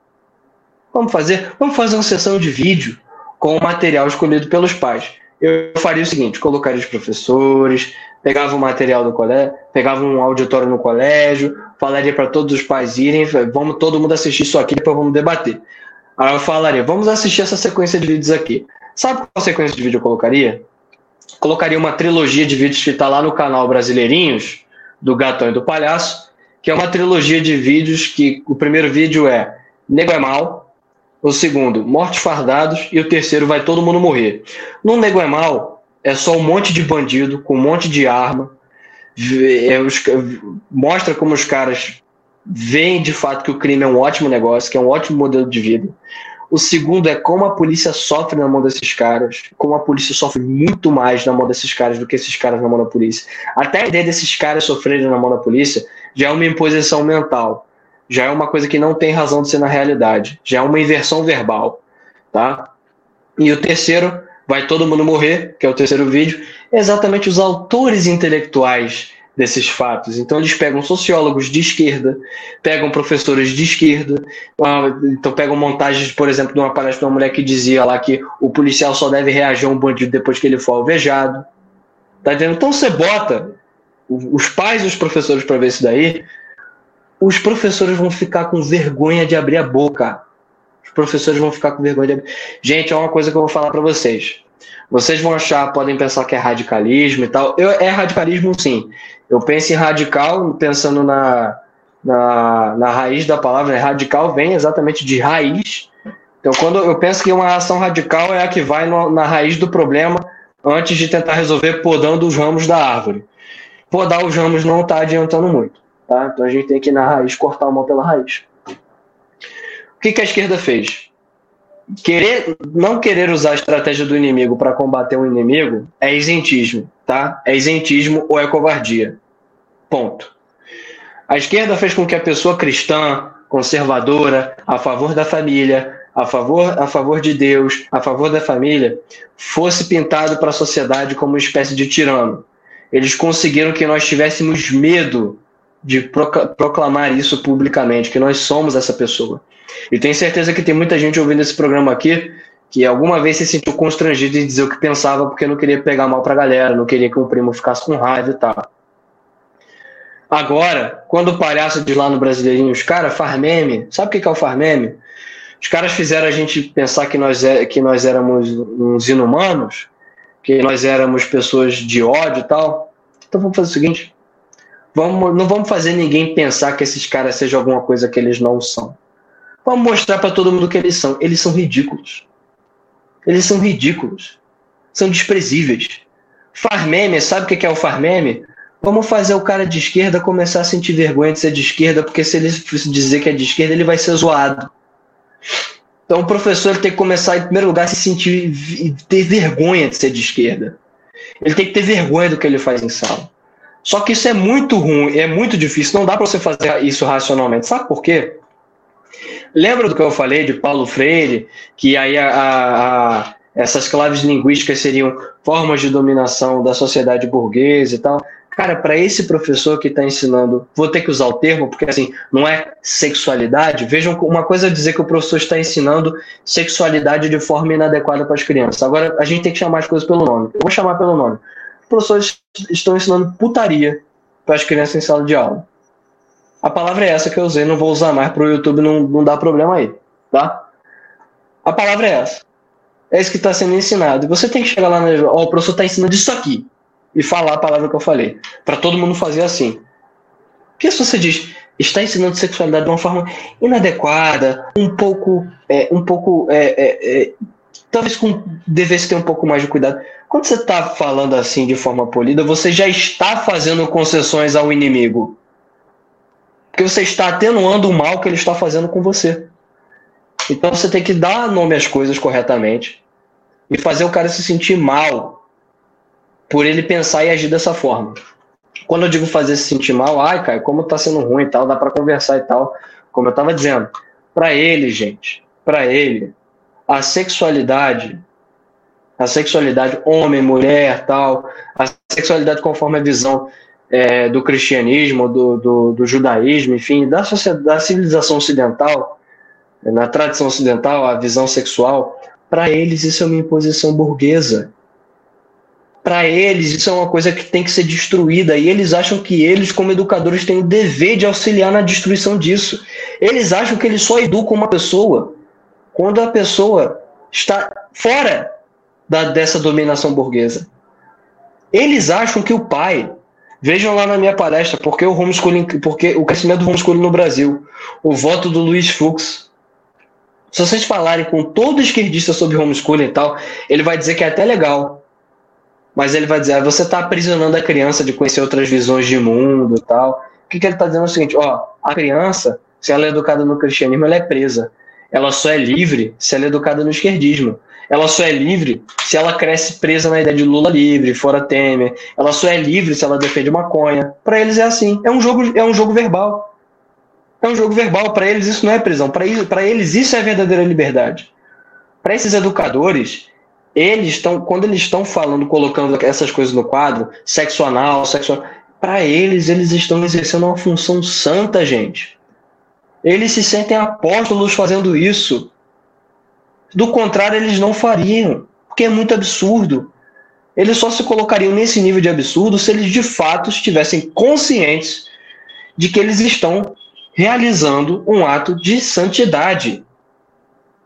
Vamos fazer, vamos fazer uma sessão de vídeo com o material escolhido pelos pais. Eu faria o seguinte: colocaria os professores, pegava o material do colégio, pegava um auditório no colégio, falaria para todos os pais irem, vamos todo mundo assistir isso aqui, depois vamos debater. Aí eu falaria, vamos assistir essa sequência de vídeos aqui. Sabe qual sequência de vídeo eu colocaria? Colocaria uma trilogia de vídeos que está lá no canal Brasileirinhos, do Gatão e do Palhaço, que é uma trilogia de vídeos que o primeiro vídeo é Nego é Mal, o segundo, Mortes Fardados, e o terceiro, Vai Todo Mundo Morrer. No Nego é Mal, é só um monte de bandido, com um monte de arma, é, os, mostra como os caras veem de fato que o crime é um ótimo negócio, que é um ótimo modelo de vida. O segundo é como a polícia sofre na mão desses caras, como a polícia sofre muito mais na mão desses caras do que esses caras na mão da polícia. Até a ideia desses caras sofrerem na mão da polícia já é uma imposição mental, já é uma coisa que não tem razão de ser na realidade, já é uma inversão verbal, tá? E o terceiro, vai todo mundo morrer, que é o terceiro vídeo, é exatamente os autores intelectuais desses fatos. Então eles pegam sociólogos de esquerda, pegam professores de esquerda, então pegam montagens, por exemplo, de uma palestra de uma mulher que dizia lá que o policial só deve reagir a um bandido depois que ele for alvejado. Tá entendendo? Então você bota os pais e os professores para ver isso daí, os professores vão ficar com vergonha de abrir a boca. Os professores vão ficar com vergonha de abrir. Gente, é uma coisa que eu vou falar para vocês. Vocês vão achar, podem pensar que é radicalismo e tal. Eu, é radicalismo, sim. Eu penso em radical, pensando na, na, na raiz da palavra. Né? Radical vem exatamente de raiz. Então, quando eu penso que uma ação radical é a que vai no, na raiz do problema antes de tentar resolver podando os ramos da árvore. Podar os ramos não está adiantando muito. Tá? Então, a gente tem que na raiz, cortar o mal pela raiz. O que, que a esquerda fez? Querer, não querer usar a estratégia do inimigo para combater um inimigo é isentismo, tá? É isentismo ou é covardia. Ponto. A esquerda fez com que a pessoa cristã, conservadora, a favor da família, a favor, a favor de Deus, a favor da família, fosse pintado para a sociedade como uma espécie de tirano. Eles conseguiram que nós tivéssemos medo de proclamar isso publicamente, que nós somos essa pessoa. E tenho certeza que tem muita gente ouvindo esse programa aqui que alguma vez se sentiu constrangido em dizer o que pensava porque não queria pegar mal pra galera, não queria que o primo ficasse com raiva e tal. Agora, quando o palhaço diz lá no Brasileirinho, os caras faz meme, sabe o que é o faz meme? Os caras fizeram a gente pensar que nós, é, que nós éramos uns inumanos, que nós éramos pessoas de ódio e tal. Então vamos fazer o seguinte: vamos, não vamos fazer ninguém pensar que esses caras sejam alguma coisa que eles não são. Vamos mostrar para todo mundo que eles são. Eles são ridículos. Eles são ridículos. São desprezíveis. Farmeme, sabe o que é o farmeme? Vamos fazer o cara de esquerda começar a sentir vergonha de ser de esquerda, porque se ele dizer que é de esquerda, ele vai ser zoado. Então o professor tem que começar, em primeiro lugar, a se sentir e ter vergonha de ser de esquerda. Ele tem que ter vergonha do que ele faz em sala. Só que isso é muito ruim, é muito difícil, não dá para você fazer isso racionalmente. Sabe por quê? Lembra do que eu falei de Paulo Freire, que aí a, a, a, essas claves linguísticas seriam formas de dominação da sociedade burguesa e tal? Cara, para esse professor que está ensinando, vou ter que usar o termo, porque assim, não é sexualidade. Vejam, uma coisa é dizer que o professor está ensinando sexualidade de forma inadequada para as crianças. Agora, a gente tem que chamar as coisas pelo nome. Eu vou chamar pelo nome. Professores estão ensinando putaria para as crianças em sala de aula. A palavra é essa que eu usei, não vou usar mais para o YouTube não, não dá problema aí, tá? A palavra é essa. É isso que está sendo ensinado. E você tem que chegar lá, na, ó, o professor está ensinando isso aqui e falar a palavra que eu falei, para todo mundo fazer assim. Porque se você diz, está ensinando sexualidade de uma forma inadequada, um pouco, é, um pouco, é, é, é talvez com, devesse ter um pouco mais de cuidado. Quando você está falando assim de forma polida, você já está fazendo concessões ao inimigo. Porque você está atenuando o mal que ele está fazendo com você. Então você tem que dar nome às coisas corretamente e fazer o cara se sentir mal por ele pensar e agir dessa forma. Quando eu digo fazer se sentir mal, ai, cara, como tá sendo ruim e tal, dá para conversar e tal. Como eu tava dizendo, para ele, gente, para ele, a sexualidade, a sexualidade homem, mulher, tal, a sexualidade conforme a visão é, do cristianismo, do, do, do, judaísmo, enfim, da, da civilização ocidental, na tradição ocidental, a visão sexual, para eles isso é uma imposição burguesa. Para eles isso é uma coisa que tem que ser destruída e eles acham que eles, como educadores, têm o dever de auxiliar na destruição disso. Eles acham que eles só educam uma pessoa quando a pessoa está fora da, dessa dominação burguesa. Eles acham que o pai Vejam lá na minha palestra porque o homeschooling, porque o crescimento do homeschooling no Brasil, o voto do Luiz Fux. Se vocês falarem com todo esquerdista sobre homeschooling e tal, ele vai dizer que é até legal. Mas ele vai dizer, ah, você está aprisionando a criança de conhecer outras visões de mundo e tal. O que, que ele está dizendo é o seguinte: ó, a criança, se ela é educada no cristianismo, ela é presa. Ela só é livre se ela é educada no esquerdismo. Ela só é livre se ela cresce presa na ideia de Lula livre, fora Temer. Ela só é livre se ela defende maconha. Para eles é assim. É um jogo, é um jogo verbal. É um jogo verbal. Para eles isso não é prisão. Para eles isso é verdadeira liberdade. Para esses educadores, eles estão, quando eles estão falando, colocando essas coisas no quadro, sexo anal, sexo para eles, eles estão exercendo uma função santa, gente. Eles se sentem apóstolos fazendo isso. Do contrário, eles não fariam, porque é muito absurdo. Eles só se colocariam nesse nível de absurdo se eles de fato estivessem conscientes de que eles estão realizando um ato de santidade.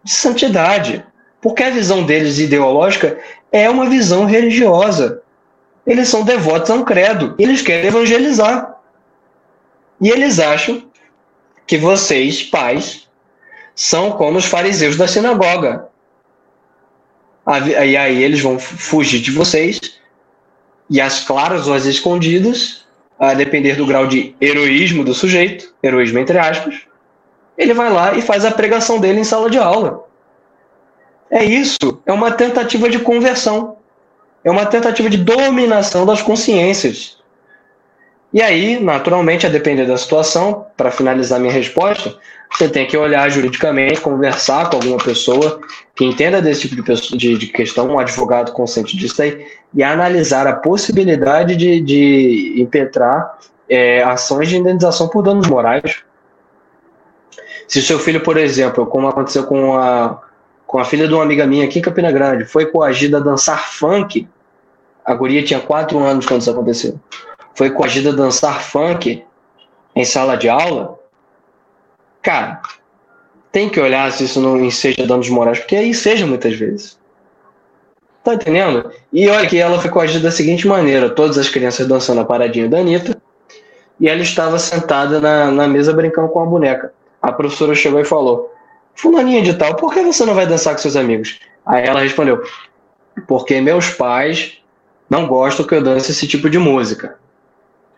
De santidade. Porque a visão deles ideológica é uma visão religiosa. Eles são devotos a um credo. Eles querem evangelizar. E eles acham que vocês, pais, são como os fariseus da sinagoga. E aí eles vão fugir de vocês, e as claras ou as escondidas, a depender do grau de heroísmo do sujeito, heroísmo entre aspas, ele vai lá e faz a pregação dele em sala de aula. É isso, é uma tentativa de conversão, é uma tentativa de dominação das consciências. E aí, naturalmente, a depender da situação, para finalizar minha resposta, você tem que olhar juridicamente, conversar com alguma pessoa que entenda desse tipo de, pessoa, de, de questão, um advogado consciente disso aí, e analisar a possibilidade de, de impetrar é, ações de indenização por danos morais. Se seu filho, por exemplo, como aconteceu com a, com a filha de uma amiga minha aqui em Campina Grande, foi coagida a dançar funk, a guria tinha quatro anos quando isso aconteceu foi coagida a dançar funk em sala de aula, cara, tem que olhar se isso não seja danos morais, porque aí seja muitas vezes. Tá entendendo? E olha que ela foi coagida da seguinte maneira: todas as crianças dançando a paradinha da Anitta, e ela estava sentada na, na mesa brincando com a boneca. A professora chegou e falou: Fulaninha de tal, por que você não vai dançar com seus amigos? Aí ela respondeu: Porque meus pais não gostam que eu dance esse tipo de música.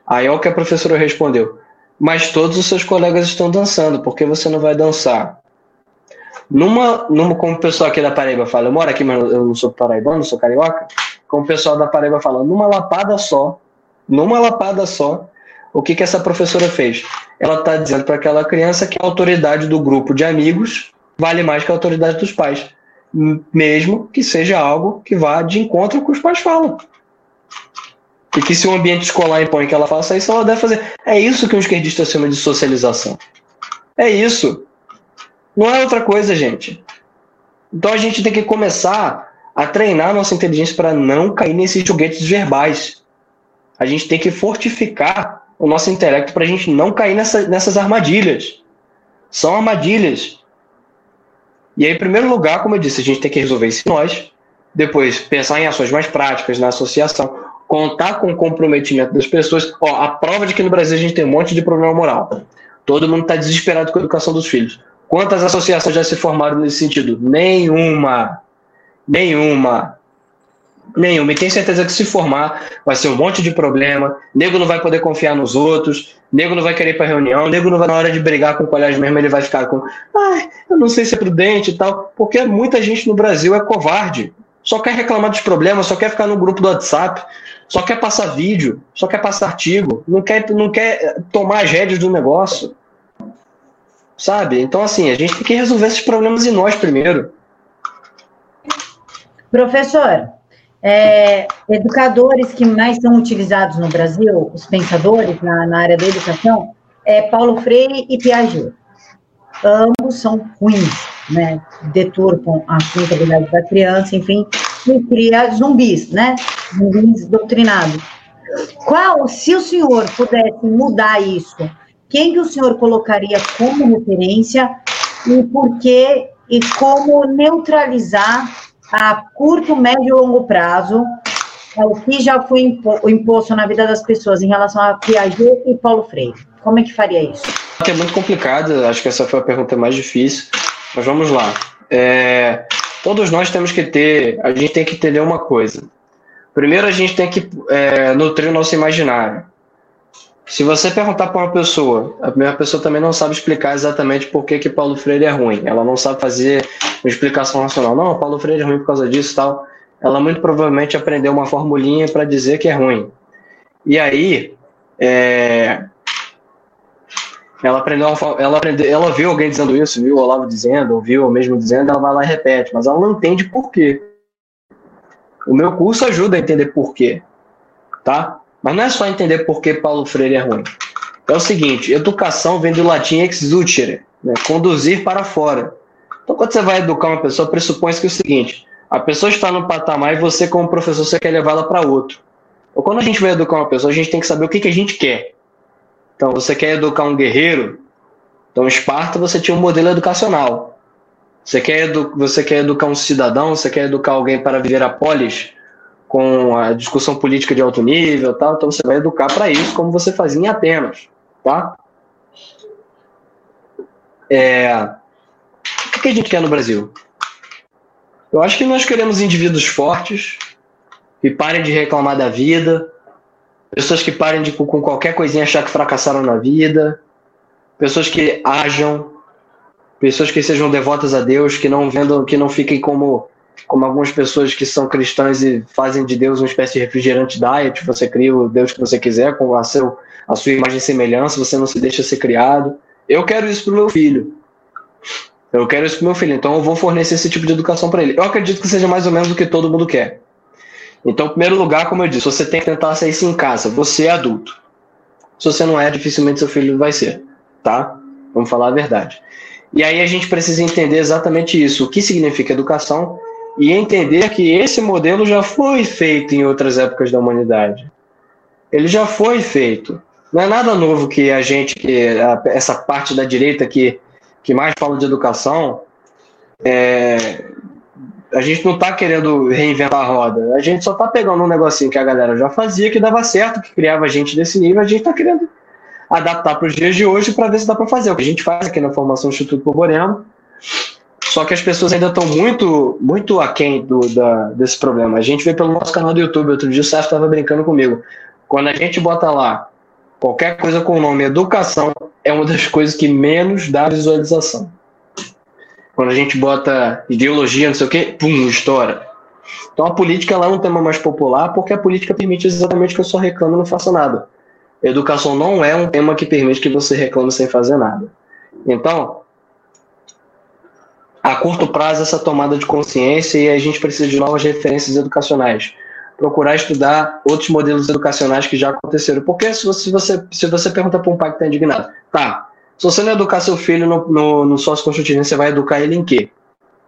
Aí é o que a professora respondeu: Mas todos os seus colegas estão dançando, por que você não vai dançar? Numa, numa, como o pessoal aqui da Paraíba fala, eu moro aqui, mas eu não sou paraibano, sou carioca. Como o pessoal da Paraíba fala, numa lapada só, numa lapada só, o que, que essa professora fez? Ela está dizendo para aquela criança que a autoridade do grupo de amigos vale mais que a autoridade dos pais, mesmo que seja algo que vá de encontro com os pais falam. E que se o ambiente escolar impõe que ela faça isso, ela deve fazer. É isso que um esquerdista chama de socialização. É isso. Não é outra coisa, gente. Então a gente tem que começar a treinar nossa inteligência para não cair nesses joguetes verbais. A gente tem que fortificar o nosso intelecto para a gente não cair nessa, nessas armadilhas. São armadilhas. E aí, em primeiro lugar, como eu disse, a gente tem que resolver isso nós. Depois, pensar em ações mais práticas na associação contar com o comprometimento das pessoas. Ó, a prova de que no Brasil a gente tem um monte de problema moral. Todo mundo está desesperado com a educação dos filhos. Quantas associações já se formaram nesse sentido? Nenhuma. Nenhuma. Nenhuma. E tem certeza que se formar vai ser um monte de problema. Nego não vai poder confiar nos outros. Nego não vai querer ir para reunião. Nego não vai, na hora de brigar com o colégio mesmo, ele vai ficar com. Ai, eu não sei se é prudente e tal. Porque muita gente no Brasil é covarde. Só quer reclamar dos problemas, só quer ficar no grupo do WhatsApp, só quer passar vídeo, só quer passar artigo, não quer, não quer tomar as rédeas do negócio. Sabe? Então, assim, a gente tem que resolver esses problemas em nós primeiro. Professor, é, educadores que mais são utilizados no Brasil, os pensadores na, na área da educação, é Paulo Freire e Piaget. Ambos são ruins, né? Deturpam a mentalidade da criança, enfim, e cria zumbis, né? Zumbis doutrinados. Qual, se o senhor pudesse mudar isso, quem que o senhor colocaria como referência e por quê e como neutralizar a curto, médio e longo prazo o que já foi imposto na vida das pessoas em relação a Piaget e Paulo Freire? Como é que faria isso? É muito complicado, acho que essa foi a pergunta mais difícil, mas vamos lá. É, todos nós temos que ter, a gente tem que entender uma coisa. Primeiro, a gente tem que é, nutrir o nosso imaginário. se você perguntar para uma pessoa, a primeira pessoa também não sabe explicar exatamente por que, que Paulo Freire é ruim. Ela não sabe fazer uma explicação racional. Não, Paulo Freire é ruim por causa disso tal. Ela muito provavelmente aprendeu uma formulinha para dizer que é ruim. E aí, é, ela aprendeu, ela aprendeu, ela viu alguém dizendo isso, viu o Olavo dizendo, ouviu o mesmo dizendo, ela vai lá e repete, mas ela não entende por quê. O meu curso ajuda a entender por quê, tá? Mas não é só entender por que Paulo Freire é ruim. É o seguinte, educação vem do latim exutere, né? conduzir para fora. Então, quando você vai educar uma pessoa, pressupõe que é o seguinte, a pessoa está no patamar e você, como professor, você quer levá-la para outro. Ou quando a gente vai educar uma pessoa, a gente tem que saber o que, que a gente quer. Então, você quer educar um guerreiro? Então, Esparta, você tinha um modelo educacional. Você quer, edu você quer educar um cidadão? Você quer educar alguém para viver a polis? Com a discussão política de alto nível tal? Então, você vai educar para isso, como você fazia em Atenas. Tá? É... O que a gente quer no Brasil? Eu acho que nós queremos indivíduos fortes, que parem de reclamar da vida, pessoas que parem de com qualquer coisinha achar que fracassaram na vida, pessoas que ajam, pessoas que sejam devotas a Deus, que não vendam, que não fiquem como como algumas pessoas que são cristãs e fazem de Deus uma espécie de refrigerante diet, você cria o Deus que você quiser com a, seu, a sua imagem e semelhança, você não se deixa ser criado. Eu quero isso para meu filho. Eu quero isso para meu filho, então eu vou fornecer esse tipo de educação para ele. Eu acredito que seja mais ou menos o que todo mundo quer. Então, em primeiro lugar, como eu disse, você tem que tentar sair isso em casa. Você é adulto. Se você não é, dificilmente seu filho vai ser, tá? Vamos falar a verdade. E aí a gente precisa entender exatamente isso, o que significa educação e entender que esse modelo já foi feito em outras épocas da humanidade. Ele já foi feito. Não é nada novo que a gente, que a, essa parte da direita que, que mais fala de educação, é, a gente não está querendo reinventar a roda. A gente só está pegando um negocinho que a galera já fazia, que dava certo, que criava gente desse nível, a gente está querendo adaptar para os dias de hoje para ver se dá para fazer. O que a gente faz aqui na formação do Instituto Borborema. Só que as pessoas ainda estão muito, muito aquém do, da, desse problema. A gente vê pelo nosso canal do YouTube. Outro dia o Sérgio estava brincando comigo. Quando a gente bota lá qualquer coisa com o nome educação, é uma das coisas que menos dá visualização. Quando a gente bota ideologia, não sei o quê, pum, estoura. Então a política lá é um tema mais popular porque a política permite exatamente que eu só reclame e não faça nada. educação não é um tema que permite que você reclame sem fazer nada. Então, a curto prazo, essa tomada de consciência e a gente precisa de novas referências educacionais. Procurar estudar outros modelos educacionais que já aconteceram. Porque se você, se você pergunta para um pai que está indignado, tá, se você não educar seu filho no, no, no sócio construtivismo, você vai educar ele em quê?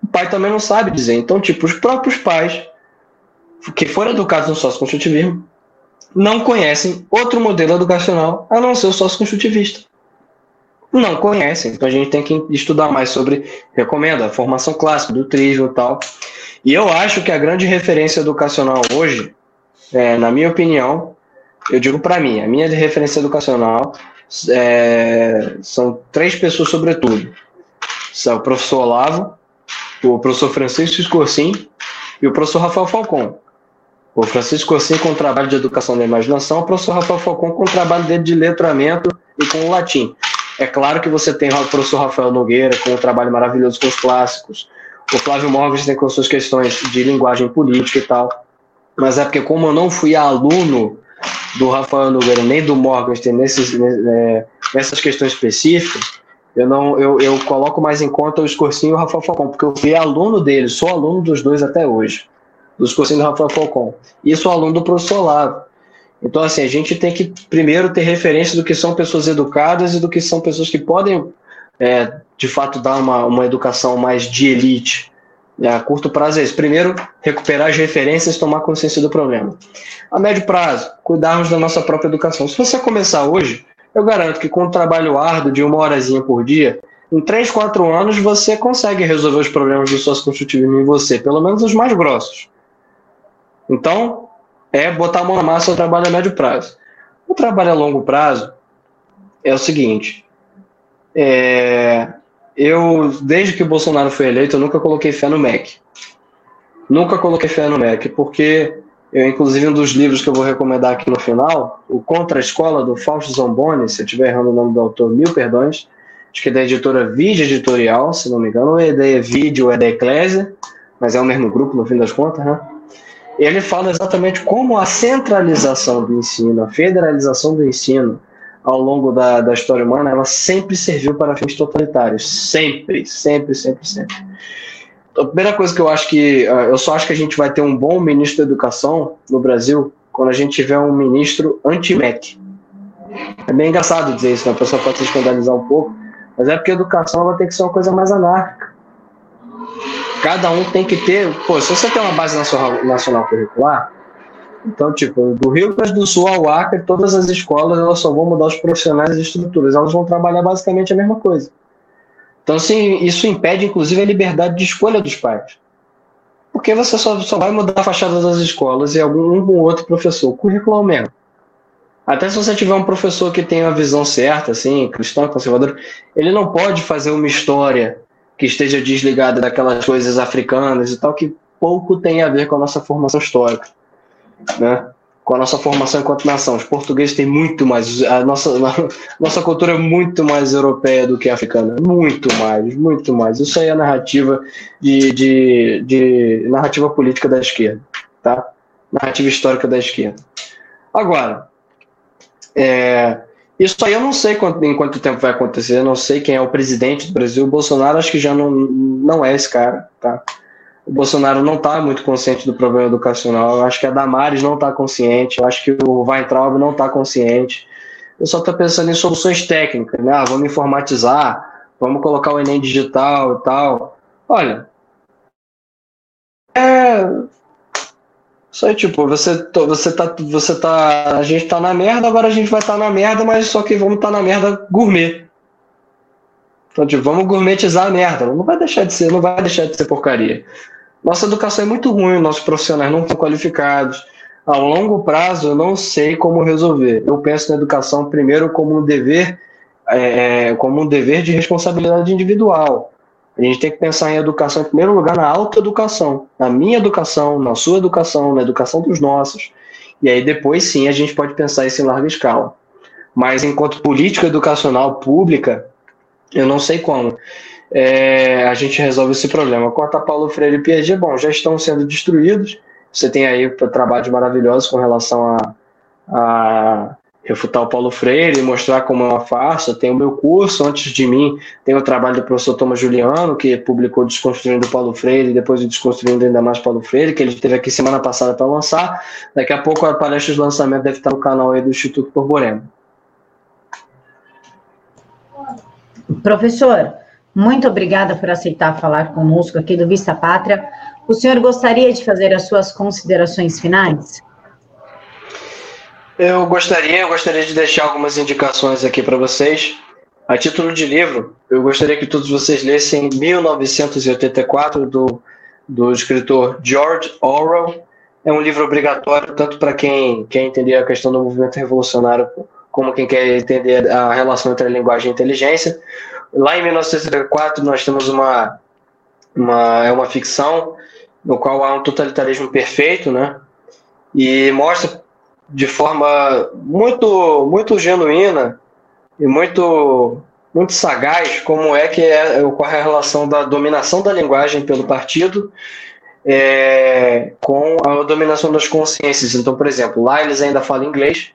O pai também não sabe dizer. Então, tipo, os próprios pais que foram educados no sócio construtivismo não conhecem outro modelo educacional a não ser o sócio construtivista. Não conhecem. Então a gente tem que estudar mais sobre, recomendo, a formação clássica, do trismo e tal. E eu acho que a grande referência educacional hoje, é, na minha opinião, eu digo para mim, a minha referência educacional é, são três pessoas, sobretudo. São o professor Olavo, o professor Francisco Escorcim e o professor Rafael Falcon. O Francisco Corsim com o trabalho de educação da imaginação, o professor Rafael Falcon com o trabalho dele de letramento e com o latim. É claro que você tem o professor Rafael Nogueira com um trabalho maravilhoso com os clássicos, o Flávio Morgan tem com suas questões de linguagem política e tal, mas é porque como eu não fui aluno do Rafael Nogueira nem do Morgenstern nesses, né, nessas questões específicas, eu não eu, eu coloco mais em conta o Escorcinho e o Rafael Falcão, porque eu fui aluno dele, sou aluno dos dois até hoje, do Escorcinho e do Rafael Falcão, e sou aluno do professor Lavo. Então, assim, a gente tem que primeiro ter referência do que são pessoas educadas e do que são pessoas que podem, é, de fato, dar uma, uma educação mais de elite a curto prazo é isso. Primeiro, recuperar as referências tomar consciência do problema. A médio prazo, cuidarmos da nossa própria educação. Se você começar hoje, eu garanto que com um trabalho árduo de uma horazinha por dia, em 3, 4 anos você consegue resolver os problemas do sócio-construtivismo em você, pelo menos os mais grossos. Então, é botar a mão na massa o trabalho a médio prazo. O trabalho a longo prazo é o seguinte: é, eu, desde que o Bolsonaro foi eleito, eu nunca coloquei fé no MEC. Nunca coloquei fé no MEC, porque Eu, inclusive, um dos livros que eu vou recomendar aqui no final, o Contra a Escola, do Fausto Zamboni, se eu estiver errando o nome do autor, mil perdões, acho que é da editora Vídeo Editorial, se não me engano, ou é da Vídeo é da Eclésia, mas é o mesmo grupo, no fim das contas, né? Ele fala exatamente como a centralização do ensino, a federalização do ensino, ao longo da, da história humana, ela sempre serviu para fins totalitários. Sempre, sempre, sempre, sempre. A primeira coisa que eu acho que. Ah, eu só acho que a gente vai ter um bom ministro da educação no Brasil quando a gente tiver um ministro anti-MEC. É bem engraçado dizer isso, né? a pessoa pode se escandalizar um pouco, mas é porque a educação ela tem que ser uma coisa mais anárquica. Cada um tem que ter. Pô, se você tem uma base nacional curricular, então, tipo, do Rio Grande do Sul ao Acre, todas as escolas elas só vão mudar os profissionais e as estruturas, elas vão trabalhar basicamente a mesma coisa. Então, assim, isso impede, inclusive, a liberdade de escolha dos pais. Porque você só, só vai mudar a fachada das escolas e algum um outro professor. O currículo. Até se você tiver um professor que tem a visão certa, assim, cristão, conservador, ele não pode fazer uma história que esteja desligada daquelas coisas africanas e tal, que pouco tem a ver com a nossa formação histórica. Né? com a nossa formação enquanto nação. Os portugueses têm muito mais. A nossa, a nossa cultura é muito mais europeia do que africana. Muito mais, muito mais. Isso aí é narrativa de, de, de narrativa política da esquerda. Tá? Narrativa histórica da esquerda. Agora, é, isso aí eu não sei quanto, em quanto tempo vai acontecer. Eu não sei quem é o presidente do Brasil. O Bolsonaro acho que já não, não é esse cara. Tá? O Bolsonaro não está muito consciente do problema educacional. Eu acho que a Damares não está consciente. Eu acho que o Weintraub não está consciente. Eu só estou pensando em soluções técnicas, né? Ah, vamos informatizar, vamos colocar o Enem digital e tal. Olha, é. Aí, tipo, você, você tá. Você tá. A gente tá na merda, agora a gente vai estar tá na merda, mas só que vamos estar tá na merda gourmet. Então, tipo, vamos gourmetizar a merda. Não vai deixar de ser, não vai deixar de ser porcaria. Nossa educação é muito ruim, nossos profissionais não estão qualificados. A longo prazo, eu não sei como resolver. Eu penso na educação primeiro como um dever, é, é, como um dever de responsabilidade individual. A gente tem que pensar em educação em primeiro lugar na autoeducação, na minha educação, na sua educação, na educação dos nossos. E aí depois sim a gente pode pensar isso em larga escala. Mas enquanto política educacional pública, eu não sei como é, a gente resolve esse problema. Quanto a Paulo Freire e Piaget, bom, já estão sendo destruídos. Você tem aí trabalhos maravilhosos com relação a, a refutar o Paulo Freire, mostrar como é uma farsa. Tem o meu curso, antes de mim, tem o trabalho do professor Thomas Juliano, que publicou Desconstruindo Paulo Freire e depois o Desconstruindo ainda mais Paulo Freire, que ele teve aqui semana passada para lançar. Daqui a pouco a palestra de lançamento deve estar no canal aí do Instituto Borborema. Professor, muito obrigada por aceitar falar conosco aqui do Vista Pátria. O senhor gostaria de fazer as suas considerações finais? Eu gostaria, eu gostaria de deixar algumas indicações aqui para vocês. A título de livro, eu gostaria que todos vocês lessem 1984 do, do escritor George Orwell. É um livro obrigatório tanto para quem quer entender a questão do movimento revolucionário como quem quer entender a relação entre a linguagem e a inteligência. Lá em 1974 nós temos uma, uma é uma ficção no qual há um totalitarismo perfeito, né? E mostra de forma muito muito genuína e muito muito sagaz como é que é, ocorre a relação da dominação da linguagem pelo partido é, com a dominação das consciências. Então, por exemplo, lá eles ainda falam inglês,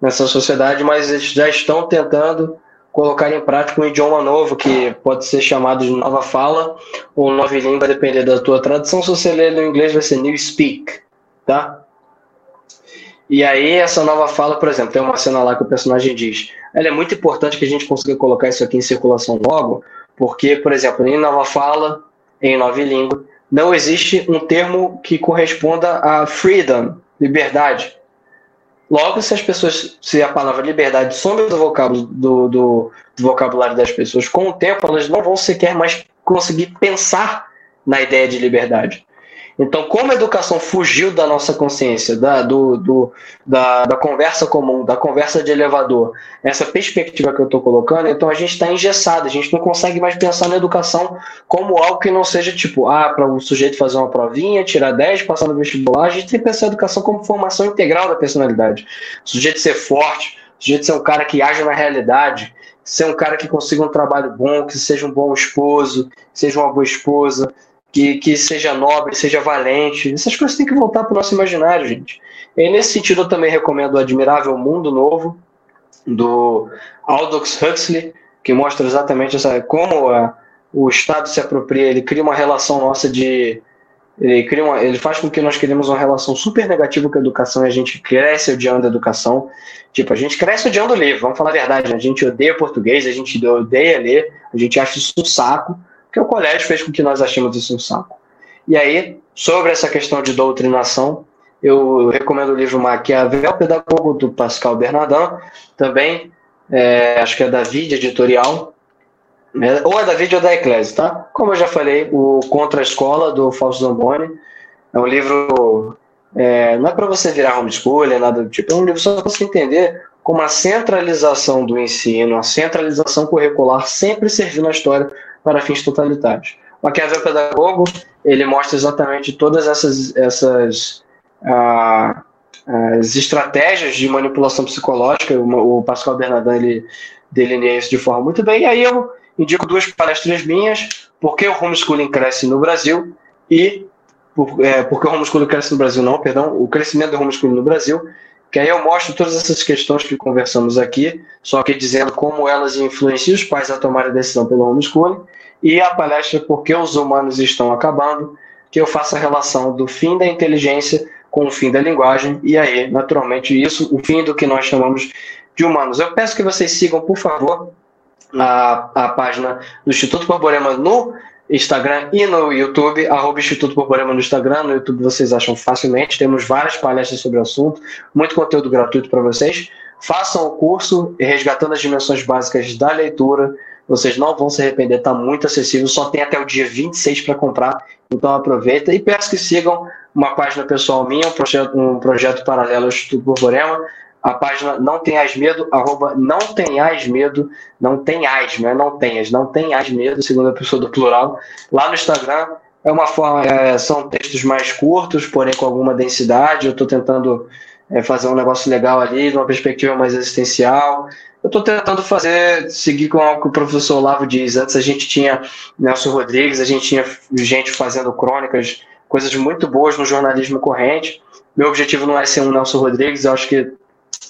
nessa sociedade, mas eles já estão tentando colocar em prática um idioma novo que pode ser chamado de nova fala ou nova língua, depender da tua tradução. Se você ler no inglês, vai ser New Speak, tá? E aí, essa nova fala, por exemplo, tem uma cena lá que o personagem diz: ela é muito importante que a gente consiga colocar isso aqui em circulação logo, porque, por exemplo, em nova fala, em nova língua, não existe um termo que corresponda a freedom, liberdade. Logo, se as pessoas, se a palavra liberdade some do vocábulo, do, do, do, vocabulário das pessoas, com o tempo elas não vão sequer mais conseguir pensar na ideia de liberdade. Então, como a educação fugiu da nossa consciência, da, do, do da, da, conversa comum, da conversa de elevador, essa perspectiva que eu estou colocando, então a gente está engessado, a gente não consegue mais pensar na educação como algo que não seja tipo, ah, para o sujeito fazer uma provinha, tirar 10, passar no vestibular, a gente tem que pensar a educação como formação integral da personalidade. O sujeito ser forte, o sujeito ser um cara que age na realidade, ser um cara que consiga um trabalho bom, que seja um bom esposo, seja uma boa esposa, que, que seja nobre, seja valente. Essas coisas têm que voltar para o nosso imaginário, gente. E nesse sentido, eu também recomendo o Admirável Mundo Novo, do Aldous Huxley, que mostra exatamente essa, como a, o Estado se apropria, ele cria uma relação nossa de. Ele, cria uma, ele faz com que nós criemos uma relação super negativa com a educação e a gente cresce odiando a educação. Tipo, a gente cresce odiando livro, vamos falar a verdade, né? a gente odeia português, a gente odeia ler, a gente acha isso um saco porque o colégio fez com que nós achemos isso um saco. E aí, sobre essa questão de doutrinação, eu recomendo o livro Maquiavel Pedagogo, do Pascal Bernardin, também, é, acho que é da Vide Editorial, né? ou é da Vide ou da Eclésia, tá? Como eu já falei, o Contra a Escola, do Fausto Zamboni, é um livro, é, não é para você virar homeschooler, nada do tipo, é um livro só para você entender como a centralização do ensino, a centralização curricular sempre serviu na história para fins totalitários. Maquiavel Pedagogo, ele mostra exatamente todas essas, essas ah, as estratégias de manipulação psicológica, o, o Pascal Bernardin ele delineia isso de forma muito bem, e aí eu indico duas palestras minhas, por que o homeschooling cresce no Brasil e por, é, porque o homeschooling cresce no Brasil não, perdão, o crescimento do homeschooling no Brasil, que aí eu mostro todas essas questões que conversamos aqui, só que dizendo como elas influenciam os pais a tomar a decisão pelo homeschooling, e a palestra Por que os humanos estão acabando, que eu faço a relação do fim da inteligência com o fim da linguagem, e aí, naturalmente, isso, o fim do que nós chamamos de humanos. Eu peço que vocês sigam, por favor, a, a página do Instituto Borborema no Instagram e no YouTube, arroba Instituto Borborema no Instagram, no YouTube vocês acham facilmente, temos várias palestras sobre o assunto, muito conteúdo gratuito para vocês. Façam o curso Resgatando as Dimensões Básicas da Leitura, vocês não vão se arrepender, está muito acessível, só tem até o dia 26 para comprar, então aproveita e peço que sigam uma página pessoal minha, um projeto, um projeto paralelo ao Instituto Borborema, a página Não Tenhas Medo, arroba Não Tenhas Medo, não tenhas, não é não tenhas, não tenhas medo, segundo a pessoa do plural, lá no Instagram, é uma forma, é, são textos mais curtos, porém com alguma densidade, eu estou tentando é, fazer um negócio legal ali, numa perspectiva mais existencial, eu estou tentando fazer, seguir com o que o professor Olavo diz. Antes a gente tinha Nelson Rodrigues, a gente tinha gente fazendo crônicas, coisas muito boas no jornalismo corrente. Meu objetivo não é ser um Nelson Rodrigues, eu acho que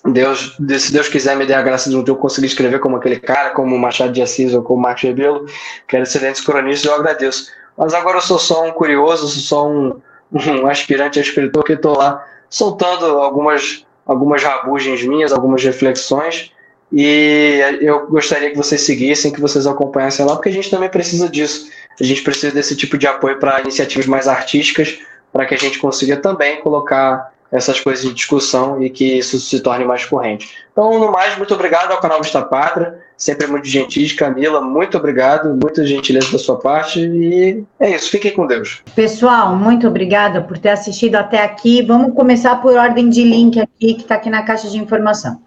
Deus, se Deus quiser me der a graça de eu conseguir escrever como aquele cara, como Machado de Assis ou como Marcos Rebelo, que eram excelentes cronistas, eu agradeço. Mas agora eu sou só um curioso, sou só um, um aspirante a escritor que estou lá soltando algumas, algumas rabugens minhas, algumas reflexões, e eu gostaria que vocês seguissem, que vocês acompanhassem lá, porque a gente também precisa disso. A gente precisa desse tipo de apoio para iniciativas mais artísticas, para que a gente consiga também colocar essas coisas em discussão e que isso se torne mais corrente. Então, no mais, muito obrigado ao canal Vista Pátria, sempre muito gentil, Camila, muito obrigado, muita gentileza da sua parte e é isso, fiquem com Deus. Pessoal, muito obrigada por ter assistido até aqui. Vamos começar por ordem de link aqui, que está aqui na caixa de informação.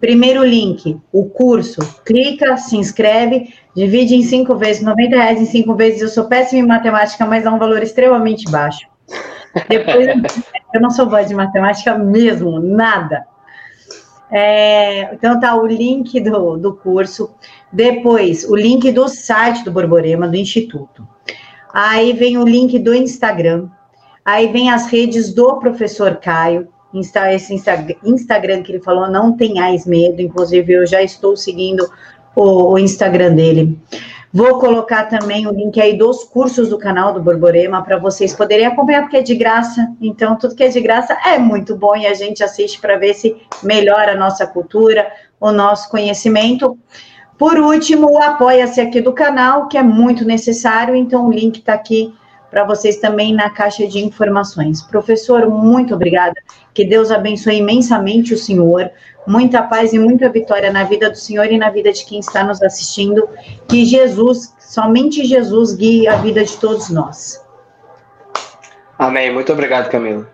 Primeiro link, o curso. Clica, se inscreve, divide em cinco vezes, 90 reais em cinco vezes. Eu sou péssima em matemática, mas dá um valor extremamente baixo. Depois, eu não sou boa de matemática mesmo, nada. É, então tá o link do, do curso. Depois, o link do site do Borborema, do Instituto. Aí vem o link do Instagram. Aí vem as redes do professor Caio. Insta, esse Insta, Instagram que ele falou, não tenhais medo, inclusive eu já estou seguindo o, o, Instagram dele. Vou colocar também o link aí dos cursos do canal do Borborema para vocês poderem acompanhar, porque é de graça. Então, tudo que é de graça é muito bom e a gente assiste para ver se melhora a nossa cultura, o nosso conhecimento. Por último, o apoia-se aqui do canal, que é muito necessário, então o link está aqui para vocês também na caixa de informações. Professor, muito obrigada. Que Deus abençoe imensamente o senhor. Muita paz e muita vitória na vida do senhor e na vida de quem está nos assistindo. Que Jesus, somente Jesus, guie a vida de todos nós. Amém. Muito obrigado, Camila.